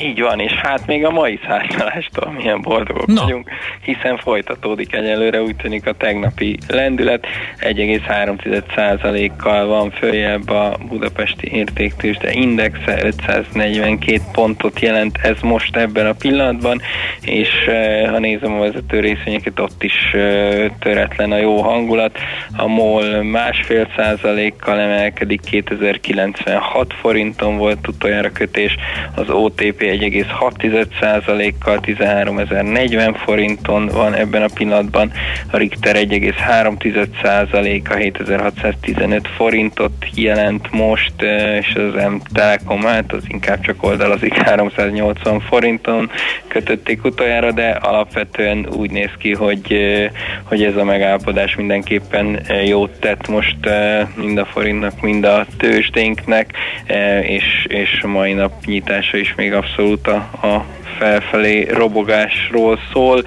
Így van, és hát még a mai szárnyalástól milyen boldogok no. vagyunk, hiszen folytatódik egyelőre, úgy tűnik a tegnapi lendület, 1,3%-kal van följebb a budapesti értéktős, de indexe 542 pontot jelent ez most ebben a pillanatban, és eh, ha nézem a vezető részvényeket, ott is eh, töretlen a jó hangulat. A MOL másfél százalékkal emelkedik, 2096 forinton volt utoljára kötés, az OTP 1,6%-kal 13.040 forinton van ebben a pillanatban, a Richter 1,3%-a 7615 forintot jelent most, és az M Telekom hát az inkább csak oldalazik *laughs* 380 forinton kötötték utoljára, de alapvetően úgy néz ki, hogy, hogy ez a megállapodás mindenképpen jót tett most mind a forintnak, mind a tőzsdénknek, és, és mai nap nyitása is még abszolút abszolút a, a felfelé robogásról szól,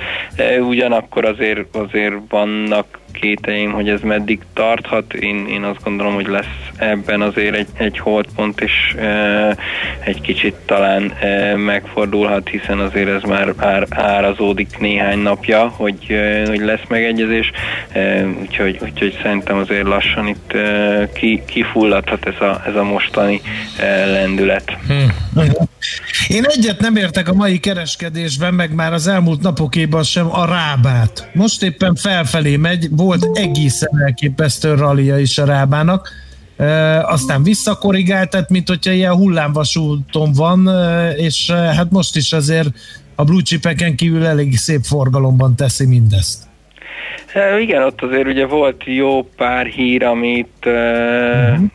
ugyanakkor azért, azért vannak kéteim, hogy ez meddig tarthat. Én, én azt gondolom, hogy lesz ebben azért egy, egy holdpont, és e, egy kicsit talán e, megfordulhat, hiszen azért ez már ár, árazódik néhány napja, hogy, e, hogy lesz megegyezés, e, úgyhogy, úgyhogy szerintem azért lassan itt e, ki, kifulladhat ez a, ez a mostani e, lendület. Hmm. Én egyet nem értek a mai kereskedésben, meg már az elmúlt napokéban sem a rábát. Most éppen felfelé megy, volt egészen elképesztő rallia is a rábának, aztán visszakorrigált, tehát mint hogyha ilyen hullámvasúton van, és hát most is azért a blue chipeken kívül elég szép forgalomban teszi mindezt. Igen, ott azért ugye volt jó pár hír, amit uh-huh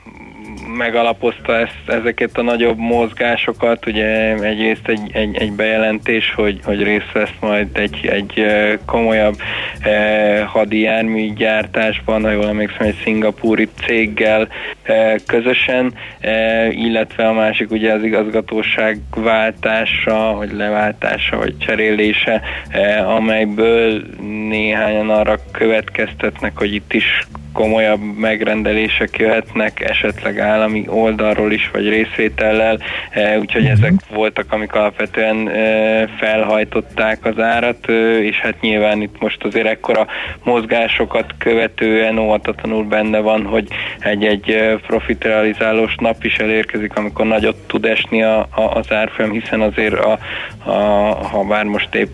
megalapozta ezt, ezeket a nagyobb mozgásokat, ugye egyrészt egy, egy, egy bejelentés, hogy, hogy részt vesz majd egy, egy komolyabb eh, hadi járműgyártásban, ha jól emlékszem, egy szingapúri céggel eh, közösen, eh, illetve a másik ugye az igazgatóság váltása, vagy leváltása, vagy cserélése, eh, amelyből néhányan arra következtetnek, hogy itt is komolyabb megrendelések jöhetnek, esetleg állami oldalról is, vagy részvétellel, e, úgyhogy uh-huh. ezek voltak, amik alapvetően e, felhajtották az árat, e, és hát nyilván itt most azért ekkora mozgásokat követően óvatatlanul benne van, hogy egy-egy profitrealizálós nap is elérkezik, amikor nagyot tud esni a, a, az árfolyam, hiszen azért a, a, ha bár most épp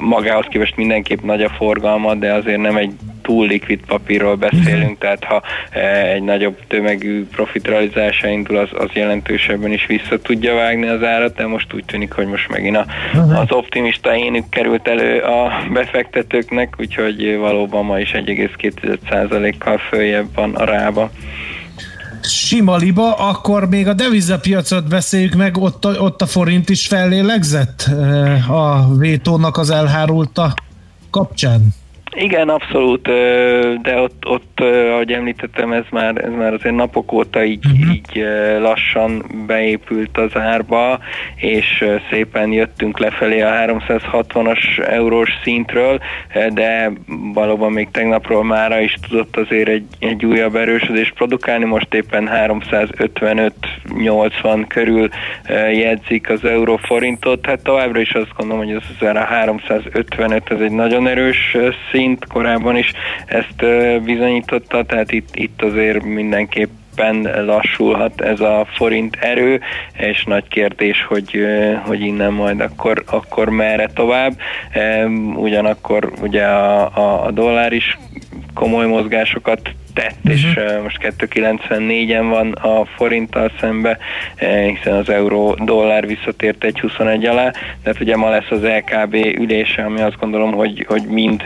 magához képest mindenképp nagy a forgalma, de azért nem egy túl likvid papírról beszélünk, uh-huh. tehát ha e, egy nagyobb tömegű profitrealizása indul, az, az jelentősebben is vissza tudja vágni az árat, de most úgy tűnik, hogy most megint a, uh-huh. az optimista énük került elő a befektetőknek, úgyhogy valóban ma is 1,2%-kal följebb van a rába sima liba, akkor még a devizapiacot beszéljük meg, ott a, ott a forint is fellélegzett e, a vétónak az elhárulta kapcsán. Igen, abszolút, de ott, ott ahogy említettem, ez már, ez már azért napok óta így, uh-huh. így lassan beépült az árba, és szépen jöttünk lefelé a 360-as eurós szintről, de valóban még tegnapról mára is tudott azért egy, egy újabb erősödést produkálni, most éppen 355-80 körül jegyzik az euróforintot, hát továbbra is azt gondolom, hogy az a 355 ez egy nagyon erős szint, szint, korábban is ezt bizonyította, tehát itt, itt azért mindenképp lassulhat ez a forint erő, és nagy kérdés, hogy, hogy innen majd akkor, akkor merre tovább. Ugyanakkor ugye a, a, a dollár is komoly mozgásokat tett, uh-huh. és uh, most 2,94-en van a forinttal szembe, hiszen az euró-dollár visszatért egy 21 alá, de hát ugye ma lesz az LKB ülése, ami azt gondolom, hogy, hogy mind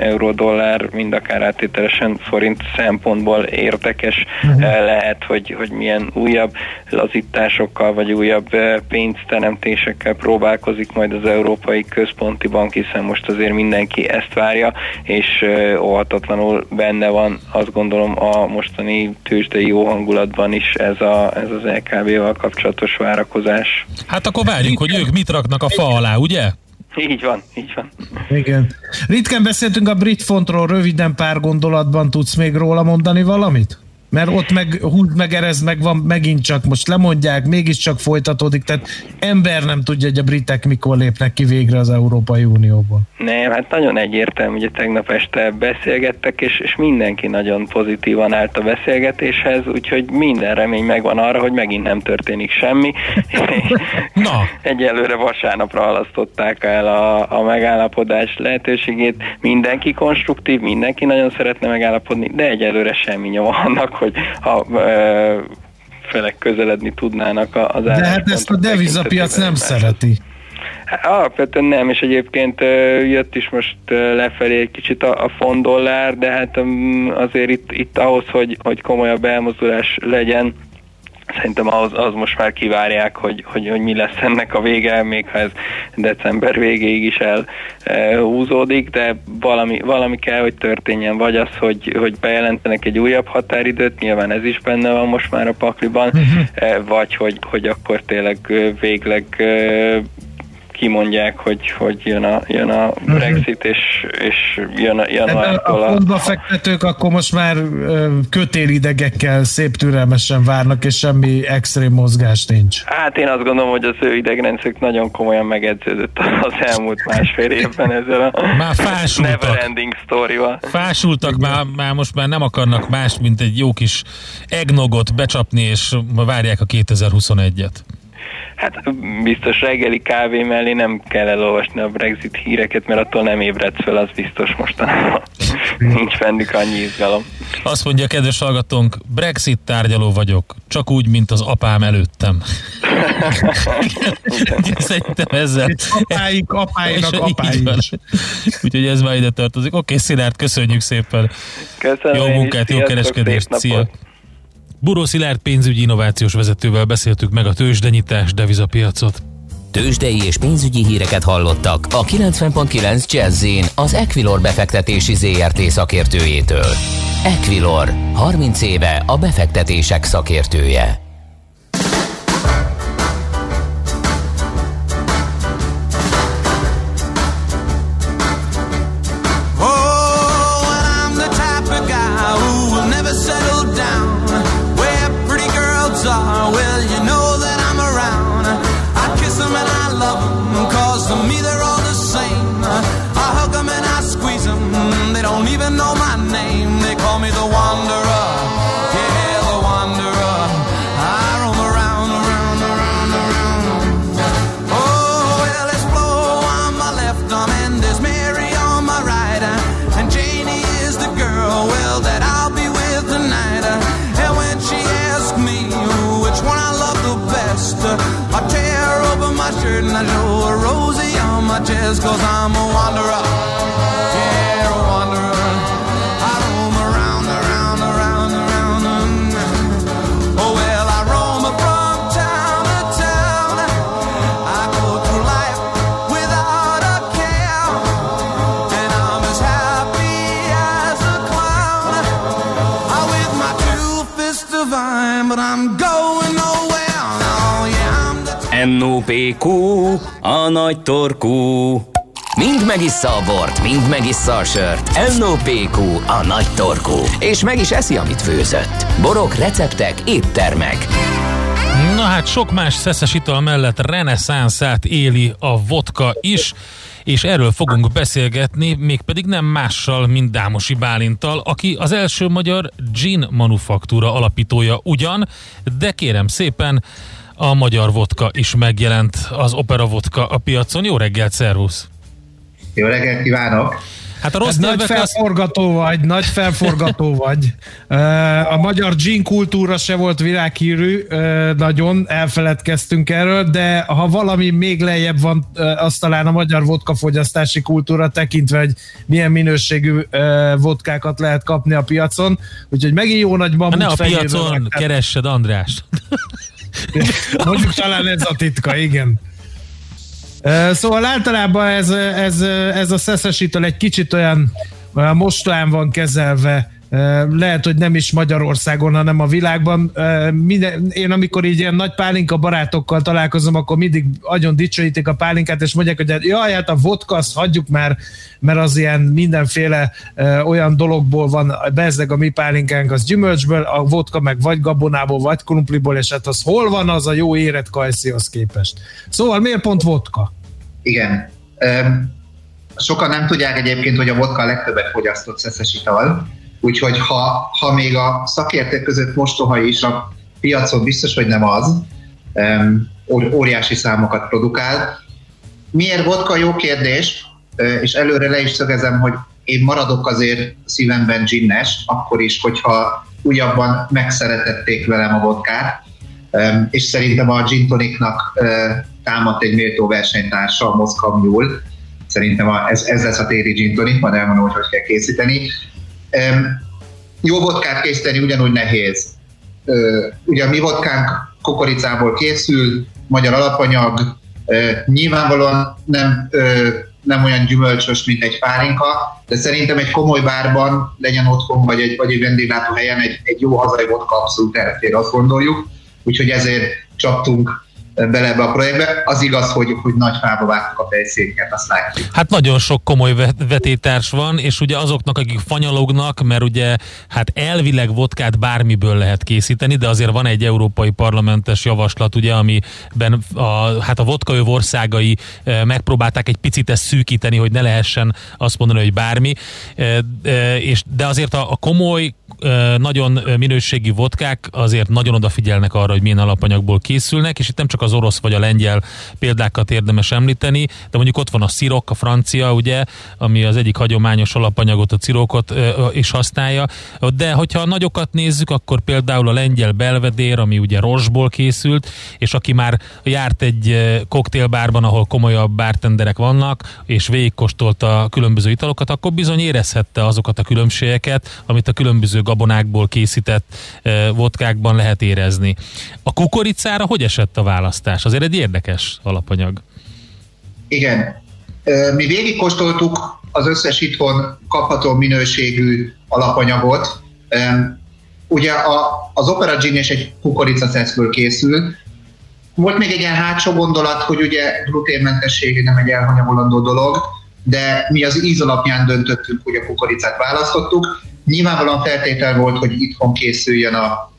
euró-dollár, mind akár áttételesen forint szempontból érdekes uh-huh. lehet, hogy, hogy milyen újabb lazításokkal, vagy újabb pénzteremtésekkel próbálkozik majd az Európai Központi Bank, hiszen most azért mindenki ezt várja, és óhatatlanul benne van azt gondolom a mostani tőzsdei jó hangulatban is ez, a, ez az LKB-val kapcsolatos várakozás. Hát akkor várjuk, hogy ők mit raknak a fa alá, ugye? Így van, így van. Igen. Ritkán beszéltünk a brit fontról, röviden pár gondolatban tudsz még róla mondani valamit? Mert ott meg húz meg erez meg van megint csak most lemondják, mégiscsak folytatódik, tehát ember nem tudja, hogy a britek mikor lépnek ki végre az Európai Unióból. Nem, hát nagyon egyértelmű, ugye tegnap este beszélgettek, és, és mindenki nagyon pozitívan állt a beszélgetéshez, úgyhogy minden remény megvan arra, hogy megint nem történik semmi. *laughs* Na. Egyelőre vasárnapra halasztották el a, a megállapodás lehetőségét. Mindenki konstruktív, mindenki nagyon szeretne megállapodni, de egyelőre semmi nyoma annak, hogy ha felek közeledni tudnának az De hát ezt a devizapiac nem szereti. Alapvetően nem, és egyébként jött is most lefelé egy kicsit a, a font dollár, de hát azért itt, itt ahhoz, hogy, hogy komolyabb elmozdulás legyen, Szerintem az, az most már kivárják, hogy, hogy, hogy mi lesz ennek a vége, még ha ez december végéig is elhúzódik, de valami, valami kell, hogy történjen, vagy az, hogy, hogy bejelentenek egy újabb határidőt, nyilván ez is benne van most már a pakliban, uh-huh. vagy hogy, hogy akkor tényleg végleg kimondják, hogy, hogy jön a, jön a mhm. Brexit, és, és jön a januártól a... A fektetők akkor most már kötélidegekkel szép türelmesen várnak, és semmi extrém mozgás nincs. Hát én azt gondolom, hogy az ő idegrendszerük nagyon komolyan megedződött az elmúlt másfél évben ezzel a már fásultak. never ending sztorival. Fásultak, már, már most már nem akarnak más, mint egy jó kis egnogot becsapni, és várják a 2021-et. Hát biztos reggeli kávé mellé nem kell elolvasni a Brexit híreket, mert attól nem ébredsz fel, az biztos mostanában. *laughs* Nincs bennük annyi izgalom. Azt mondja a kedves hallgatónk, Brexit tárgyaló vagyok, csak úgy, mint az apám előttem. *laughs* Szerintem ezzel... Apáink, apáinak apáink. Úgyhogy ez már ide tartozik. Oké, Szilárd, köszönjük szépen. Köszönöm jó munkát, jó kereskedést. Szia. Buró Szilárd pénzügyi innovációs vezetővel beszéltük meg a tőzsdenyítás devizapiacot. Tőzsdei és pénzügyi híreket hallottak a 90.9 jazz az Equilor befektetési ZRT szakértőjétől. Equilor, 30 éve a befektetések szakértője. NOPQ a nagy torkú. Mind megissza a bort, mind megissza a sört. NOPQ, a nagy torkú. És meg is eszi, amit főzött. Borok, receptek, éttermek. Na hát sok más szeszes ital mellett reneszánszát éli a vodka is, és erről fogunk beszélgetni, mégpedig nem mással, mint Dámosi Bálintal, aki az első magyar gin manufaktúra alapítója ugyan, de kérem szépen, a magyar vodka is megjelent, az opera vodka a piacon. Jó reggelt, szervusz! Jó reggelt kívánok! Hát a rossz nagy nyelvek az- felforgató vagy, nagy felforgató *laughs* vagy. A magyar gin kultúra se volt világhírű, nagyon elfeledkeztünk erről, de ha valami még lejjebb van, az talán a magyar vodka fogyasztási kultúra tekintve, hogy milyen minőségű vodkákat lehet kapni a piacon. Úgyhogy megint jó nagy Ha bambut ne a piacon keressed András. *laughs* Mondjuk talán ez a titka, igen. Szóval általában ez, ez, ez a szeszesítől egy kicsit olyan, mostán van kezelve, lehet, hogy nem is Magyarországon, hanem a világban. Én amikor így ilyen nagy pálinka barátokkal találkozom, akkor mindig nagyon dicsőítik a pálinkát, és mondják, hogy jaj, hát a vodka, azt hagyjuk már, mert az ilyen mindenféle olyan dologból van, bezzeg a mi pálinkánk, az gyümölcsből, a vodka meg vagy gabonából, vagy krumpliból, és hát az hol van az a jó érett kajszihoz képest. Szóval miért pont vodka? Igen. Öm, Sokan nem tudják egyébként, hogy a vodka a legtöbbet fogyasztott szeszes ital, úgyhogy ha, ha még a szakértők között mostoha is a piacon biztos, hogy nem az, óriási számokat produkál. Miért vodka? Jó kérdés, és előre le is szögezem, hogy én maradok azért szívemben ginnes, akkor is, hogyha újabban megszeretették velem a vodkát, és szerintem a gin tonicnak támadt egy méltó versenytársa, a Moszkva Mule. Szerintem ez, ez lesz a téri gin tonic, majd elmondom, hogy hogy kell készíteni. Jó vodkát készíteni ugyanúgy nehéz. Ugye a mi vodkánk kukoricából készül, magyar alapanyag, nyilvánvalóan nem, nem olyan gyümölcsös, mint egy pálinka, de szerintem egy komoly bárban, legyen otthon, vagy egy, vagy egy vendéglátóhelyen egy, egy jó hazai vodka abszolút elfér, azt gondoljuk. Úgyhogy ezért csaptunk bele ebbe a projektbe. Az igaz, hogy, hogy nagy fába vágtuk a fejszéket, azt látjuk. Hát nagyon sok komoly vet- vetétárs van, és ugye azoknak, akik fanyalognak, mert ugye hát elvileg vodkát bármiből lehet készíteni, de azért van egy európai parlamentes javaslat, ugye, amiben a, hát a vodkaöv országai eh, megpróbálták egy picit ezt szűkíteni, hogy ne lehessen azt mondani, hogy bármi, Eh, eh, és, de azért a, komoly, nagyon minőségi vodkák azért nagyon odafigyelnek arra, hogy milyen alapanyagból készülnek, és itt nem csak az orosz vagy a lengyel példákat érdemes említeni, de mondjuk ott van a szirok, a francia, ugye, ami az egyik hagyományos alapanyagot, a cirokot is használja, de hogyha a nagyokat nézzük, akkor például a lengyel belvedér, ami ugye rosból készült, és aki már járt egy koktélbárban, ahol komolyabb bártenderek vannak, és végigkóstolta a különböző italokat, akkor bizony érezhette azokat a különbségeket, amit a különböző gabonákból készített ö, vodkákban lehet érezni. A kukoricára hogy esett a választás? Azért egy érdekes alapanyag. Igen. Mi végigkóstoltuk az összes itthon kapható minőségű alapanyagot. Ugye a, az Opera Gin és egy kukoricaszeszből készül. Volt még egy ilyen hátsó gondolat, hogy ugye gluténmentesség nem egy elhanyagolandó dolog, de mi az íz alapján döntöttünk, hogy a kukoricát választottuk. Nyilvánvalóan feltétel volt, hogy itthon készüljön a,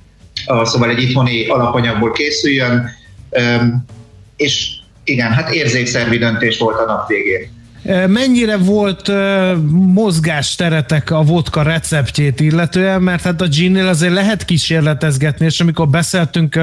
a szóval egy itthoni alapanyagból készüljön, és igen, hát érzékszervi döntés volt a nap végén. Mennyire volt mozgásteretek a vodka receptjét illetően, mert hát a ginnél azért lehet kísérletezgetni, és amikor beszéltünk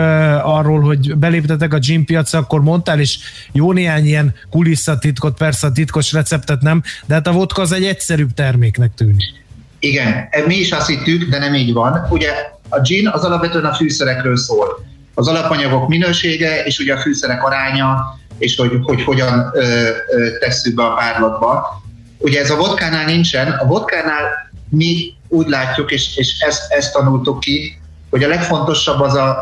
arról, hogy beléptetek a gin piacra, akkor mondtál is jó néhány ilyen kulisszatitkot, persze a titkos receptet nem, de hát a vodka az egy egyszerűbb terméknek tűnik. Igen, mi is azt hittük, de nem így van. Ugye a gin az alapvetően a fűszerekről szól. Az alapanyagok minősége, és ugye a fűszerek aránya, és hogy, hogy hogyan ö, ö, tesszük be a párlatba. Ugye ez a vodkánál nincsen. A vodkánál mi úgy látjuk, és, és ezt, ezt tanultuk ki, hogy a legfontosabb az a,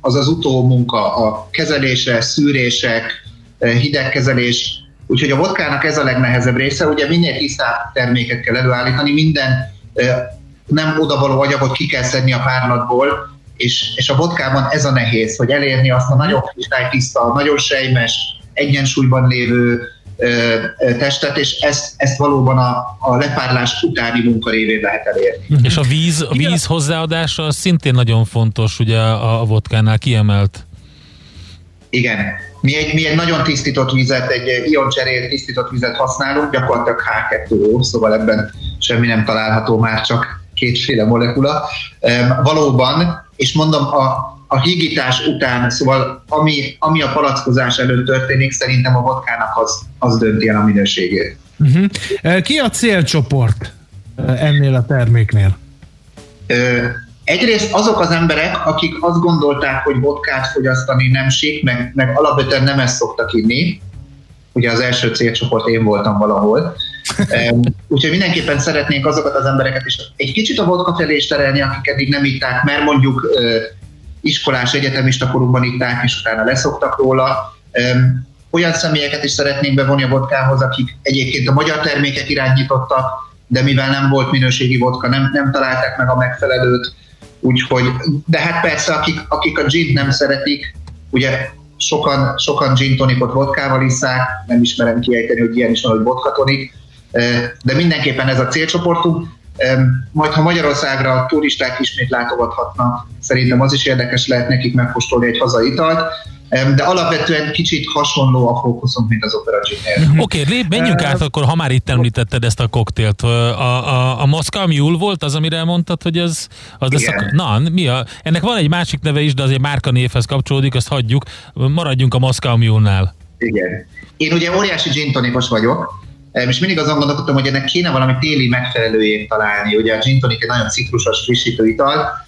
az, az utómunka, a kezelése, szűrések, hidegkezelés. Úgyhogy a vodkának ez a legnehezebb része. Ugye minél tisztább terméket kell előállítani, minden nem odavaló anyagot ki kell szedni a párlatból, és, és a vodkában ez a nehéz, hogy elérni azt a nagyon kristálytiszta, nagyon sejmes, egyensúlyban lévő ö, ö, testet, és ezt, ezt valóban a, a lepárlás utáni munka révén lehet elérni. Uh-huh. És a víz, a víz hozzáadása szintén nagyon fontos, ugye a, a vodkánál kiemelt. Igen. Mi egy, mi egy nagyon tisztított vizet, egy ioncserélt tisztított vizet használunk, gyakorlatilag H2O, szóval ebben semmi nem található már, csak kétféle molekula. Valóban, és mondom, a, a hígítás után, szóval ami, ami a palackozás előtt történik, szerintem a vodkának az, az dönti el a minőségét. Uh-huh. Ki a célcsoport ennél a terméknél? Ö, egyrészt azok az emberek, akik azt gondolták, hogy vodkát fogyasztani nem sík, meg, meg alapvetően nem ezt szoktak inni. Ugye az első célcsoport én voltam valahol. Úgyhogy mindenképpen szeretnénk azokat az embereket is egy kicsit a vodka felé is terelni, akik eddig nem itták, mert mondjuk iskolás, egyetemista korukban itták, és utána leszoktak róla. Olyan személyeket is szeretnénk bevonni a vodkához, akik egyébként a magyar termékek irányítottak, de mivel nem volt minőségi vodka, nem, nem találták meg a megfelelőt, úgyhogy, de hát persze, akik, akik a gin nem szeretik, ugye sokan, sokan gin tonikot vodkával isszák, nem ismerem kiejteni, hogy ilyen is van, hogy vodka tonik, de mindenképpen ez a célcsoportunk. Majd ha Magyarországra a turisták ismét látogathatnak, szerintem az is érdekes lehet nekik megkóstolni egy hazai italt, de alapvetően kicsit hasonló a fókuszunk, mint az Opera Gin-nél. Oké, okay, menjünk át akkor, ha már itt említetted ezt a koktélt. A, a, a Moscow Mule volt az, amire elmondtad, hogy ez az lesz a, Na, mi a, ennek van egy másik neve is, de az egy márka névhez kapcsolódik, azt hagyjuk. Maradjunk a Moscow Mule-nál. Igen. Én ugye óriási gin tonikos vagyok, és mindig azon gondolkodtam, hogy ennek kéne valami téli megfelelőjét találni. Ugye a gin tonic egy nagyon citrusos, frissítő ital,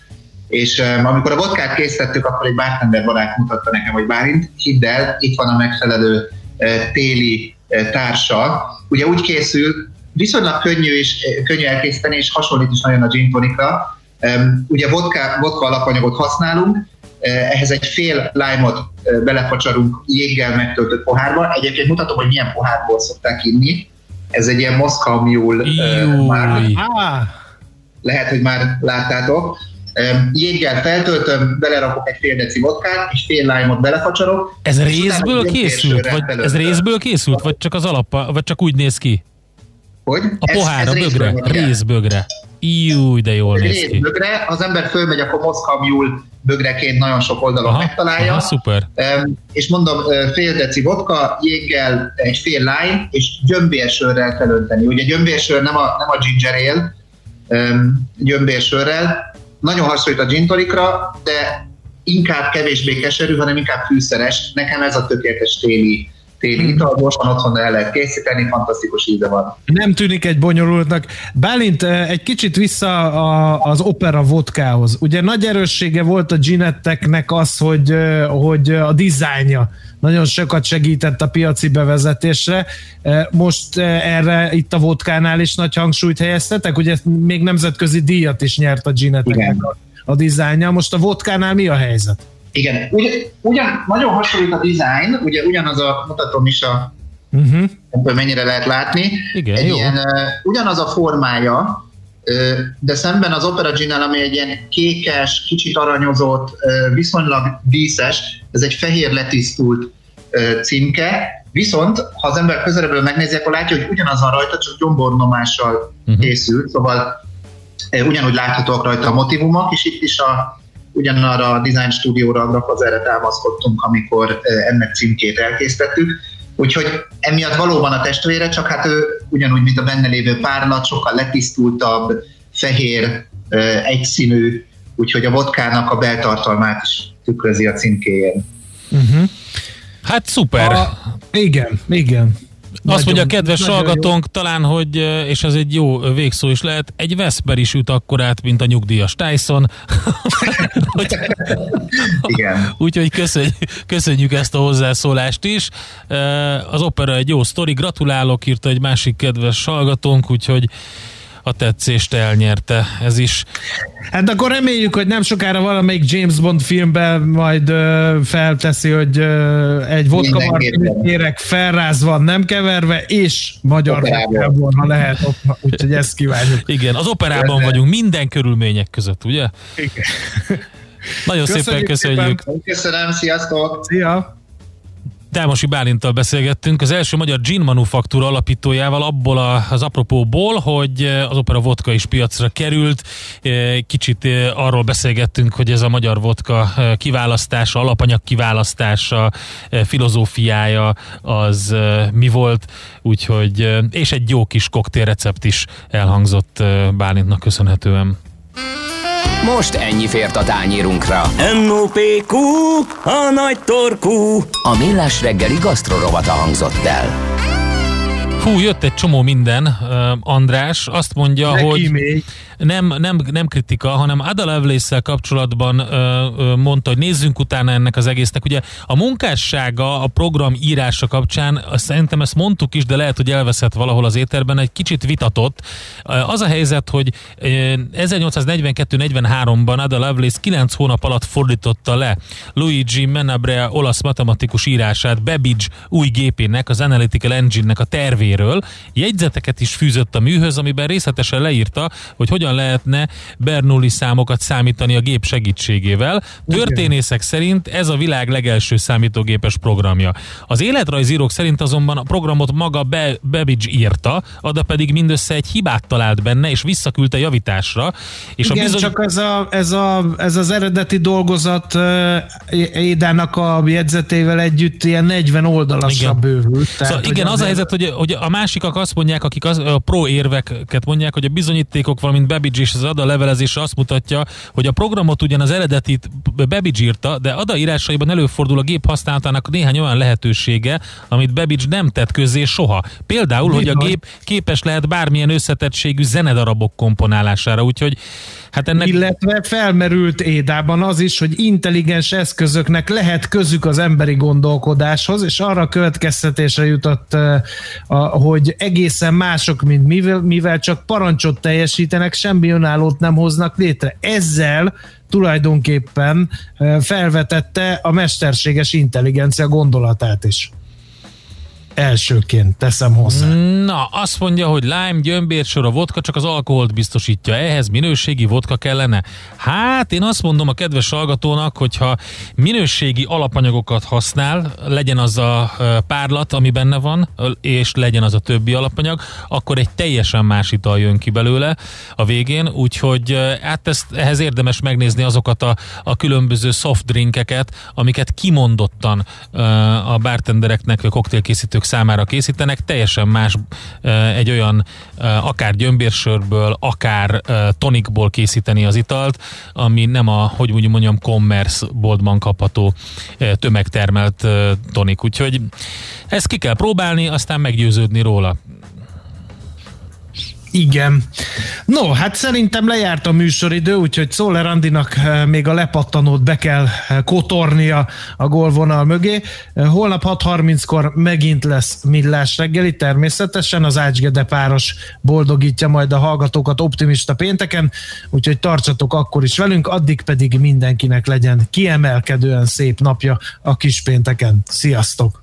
és um, amikor a vodkát készítettük, akkor egy bartender barát mutatta nekem, hogy Bálint, hidd el, itt van a megfelelő uh, téli uh, társa. Ugye úgy készül, viszonylag könnyű, és, uh, könnyű elkészíteni, és hasonlít is nagyon a gin tonicra. Um, ugye vodka, vodka alapanyagot használunk, ehhez egy fél lime-ot uh, belefacsarunk jéggel megtöltött pohárba. Egyébként mutatom, hogy milyen pohárból szokták inni. Ez egy ilyen Moscow Mule uh, már. Lehet, hogy már láttátok. Jéggel feltöltöm, belerakok egy fél deci vodkát, és fél lime-ot belefacsarok. Ez részből készült? Vagy ez részből készült? Vagy csak az alap, vagy csak úgy néz ki? Hogy? A Ez- pohár, ez a részből bögre, van, igen. részbögre. Jú, de jól néz ki. ha az ember fölmegy, akkor Moscow Mule bögreként nagyon sok oldalon megtalálja. Aha, szuper. És mondom, fél deci vodka, jéggel egy fél lime, és gyömbérsörrel kell önteni. Ugye gyömbérsör nem a, nem a ginger ale, gyömbérsörrel. Nagyon hasonlít a gin tonicra, de inkább kevésbé keserű, hanem inkább fűszeres. Nekem ez a tökéletes téli, téli ital, gyorsan otthon el lehet készíteni, fantasztikus íze van. Nem tűnik egy bonyolultnak. Bálint, eh, egy kicsit vissza a, az opera vodkához. Ugye nagy erőssége volt a ginetteknek az, hogy, eh, hogy a dizájnja nagyon sokat segített a piaci bevezetésre. Eh, Most erre itt a vodkánál is nagy hangsúlyt helyeztetek, ugye még nemzetközi díjat is nyert a gineteknek a, a dizájnja. Most a vodkánál mi a helyzet? Igen, ugyan, ugyan nagyon hasonlít a design, ugye ugyanaz a, mutatom is a, Uh-huh. ebből mennyire lehet látni. Igen, egy jó. Ilyen, uh, ugyanaz a formája, uh, de szemben az Opera gin ami egy ilyen kékes, kicsit aranyozott, uh, viszonylag díszes, ez egy fehér letisztult uh, címke, viszont ha az ember közelebbről megnézi, akkor látja, hogy ugyanaz van rajta, csak gyombornomással uh-huh. készült, szóval uh, ugyanúgy láthatóak rajta a motivumok, és itt is a ugyanarra a design stúdióra, a Grafazerre támaszkodtunk, amikor ennek címkét elkészítettük. Úgyhogy emiatt valóban a testvére, csak hát ő ugyanúgy, mint a benne lévő párlat, sokkal letisztultabb, fehér, eh, egyszínű, úgyhogy a vodkának a beltartalmát is tükrözi a címkéjén. Uh-huh. Hát szuper. A, igen, igen. Azt Nagyon- mondja a kedves hallgatónk, talán, hogy, és ez egy jó végszó is lehet, egy Vesper is üt akkorát, mint a nyugdíjas Tyson. *laughs* Igen. *laughs* Úgyhogy köszönjük, köszönjük ezt a hozzászólást is. Az opera egy jó sztori, gratulálok, írta egy másik kedves hallgatónk, úgyhogy a tetszést elnyerte ez is. Hát akkor reméljük, hogy nem sokára valamelyik James Bond filmben majd ö, felteszi, hogy ö, egy vodka kérek felrázva, nem keverve, és magyar Operában. ha lehet. Op- Úgyhogy ezt kívánjuk. Igen, az operában Ezzel- vagyunk minden körülmények között, ugye? Igen. Nagyon szépen köszönjük. Köszönöm, sziasztok! Szia! Dámosi Bálinttal beszélgettünk, az első magyar gin manufaktúra alapítójával abból a- az apropóból, hogy az opera vodka is piacra került. Eh, Kicsit eh, arról beszélgettünk, hogy ez a magyar vodka eh, kiválasztása, alapanyag kiválasztása, eh, filozófiája az eh, mi volt, úgyhogy, eh, és egy jó kis koktélrecept is elhangzott eh, Bálintnak köszönhetően. Most ennyi fért a tányérunkra. M.O.P.Q. A nagy torkú. A Millás reggeli gasztrorovata hangzott el. Fú, jött egy csomó minden, András. Azt mondja, Neki hogy még. Nem, nem, nem kritika, hanem Ada lovelace kapcsolatban ö, ö, mondta, hogy nézzünk utána ennek az egésznek. Ugye a munkássága a program írása kapcsán, szerintem ezt mondtuk is, de lehet, hogy elveszett valahol az éterben, egy kicsit vitatott. Az a helyzet, hogy ö, 1842-43-ban Ada Lovelace 9 hónap alatt fordította le Luigi Menabrea olasz matematikus írását Babbage új gépének, az Analytical Engine-nek a tervéről. Jegyzeteket is fűzött a műhöz, amiben részletesen leírta, hogy hogyan lehetne Bernoulli számokat számítani a gép segítségével. Történészek szerint ez a világ legelső számítógépes programja. Az életrajzírók szerint azonban a programot maga Be- Babbage írta, Ada pedig mindössze egy hibát talált benne, és visszaküldte javításra. És Igen, a bizony... csak ez, a, ez, a, ez az eredeti dolgozat uh, Édának a jegyzetével együtt ilyen 40 oldalasra Igen. bővült. Szóval igen, az a helyzet, hogy, hogy a másikak azt mondják, akik az, a pro érveket mondják, hogy a bizonyítékok, valamint Babbage és az ADA levelezése azt mutatja, hogy a programot ugyan az eredetit Babbage írta, de ADA írásaiban előfordul a gép használatának néhány olyan lehetősége, amit Babbage nem tett közzé soha. Például, hogy a Bizony. gép képes lehet bármilyen összetettségű zenedarabok komponálására, úgyhogy hát ennek... Illetve felmerült Édában az is, hogy intelligens eszközöknek lehet közük az emberi gondolkodáshoz, és arra a következtetésre jutott, eh, hogy egészen mások, mint mivel, mivel csak parancsot teljesítenek, semmi önállót nem hoznak létre. Ezzel tulajdonképpen eh, felvetette a mesterséges intelligencia gondolatát is. Elsőként teszem hozzá. Na, azt mondja, hogy lime, gyömbérsor, a vodka csak az alkoholt biztosítja. Ehhez minőségi vodka kellene. Hát én azt mondom a kedves hallgatónak, hogyha minőségi alapanyagokat használ, legyen az a párlat, ami benne van, és legyen az a többi alapanyag, akkor egy teljesen más ital jön ki belőle a végén, úgyhogy hát ezt, ehhez érdemes megnézni azokat a, a különböző soft drinkeket, amiket kimondottan a bartendereknek, vagy koktélkészítők számára készítenek, teljesen más egy olyan akár gyömbérsörből, akár tonikból készíteni az italt, ami nem a, hogy úgy mondjam, commerce boltban kapható tömegtermelt tonik. Úgyhogy ezt ki kell próbálni, aztán meggyőződni róla. Igen. No, hát szerintem lejárt a műsoridő, úgyhogy Szóler Andinak eh, még a lepattanót be kell eh, kotornia a gólvonal mögé. Eh, Holnap 6.30-kor megint lesz millás reggeli, természetesen az Ácsgede páros boldogítja majd a hallgatókat optimista pénteken, úgyhogy tartsatok akkor is velünk, addig pedig mindenkinek legyen kiemelkedően szép napja a kis pénteken. Sziasztok!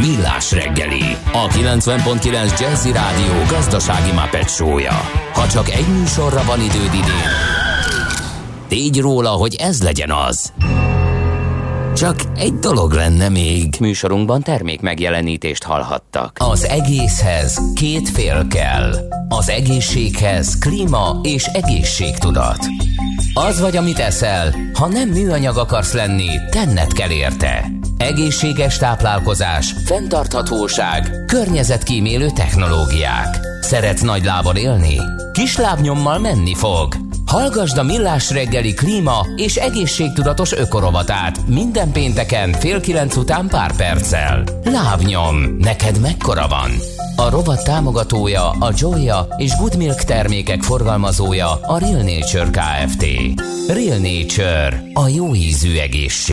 Millás reggeli, a 90.9 Jazzy Rádió gazdasági Muppet show-ja. Ha csak egy műsorra van időd idén, tégy róla, hogy ez legyen az. Csak egy dolog lenne még. Műsorunkban termék megjelenítést hallhattak. Az egészhez két fél kell. Az egészséghez klíma és egészségtudat. Az vagy, amit eszel, ha nem műanyag akarsz lenni, tenned kell érte. Egészséges táplálkozás, fenntarthatóság, környezetkímélő technológiák. Szeretsz nagy lábon élni? Kis lábnyommal menni fog. Hallgasd a Millás reggeli klíma és egészségtudatos ökorovatát minden pénteken fél kilenc után pár perccel. Lábnyom, neked mekkora van? A rovat támogatója a Joya és Good Milk termékek forgalmazója a Real Nature Kft. Real Nature, a jó ízű egészség.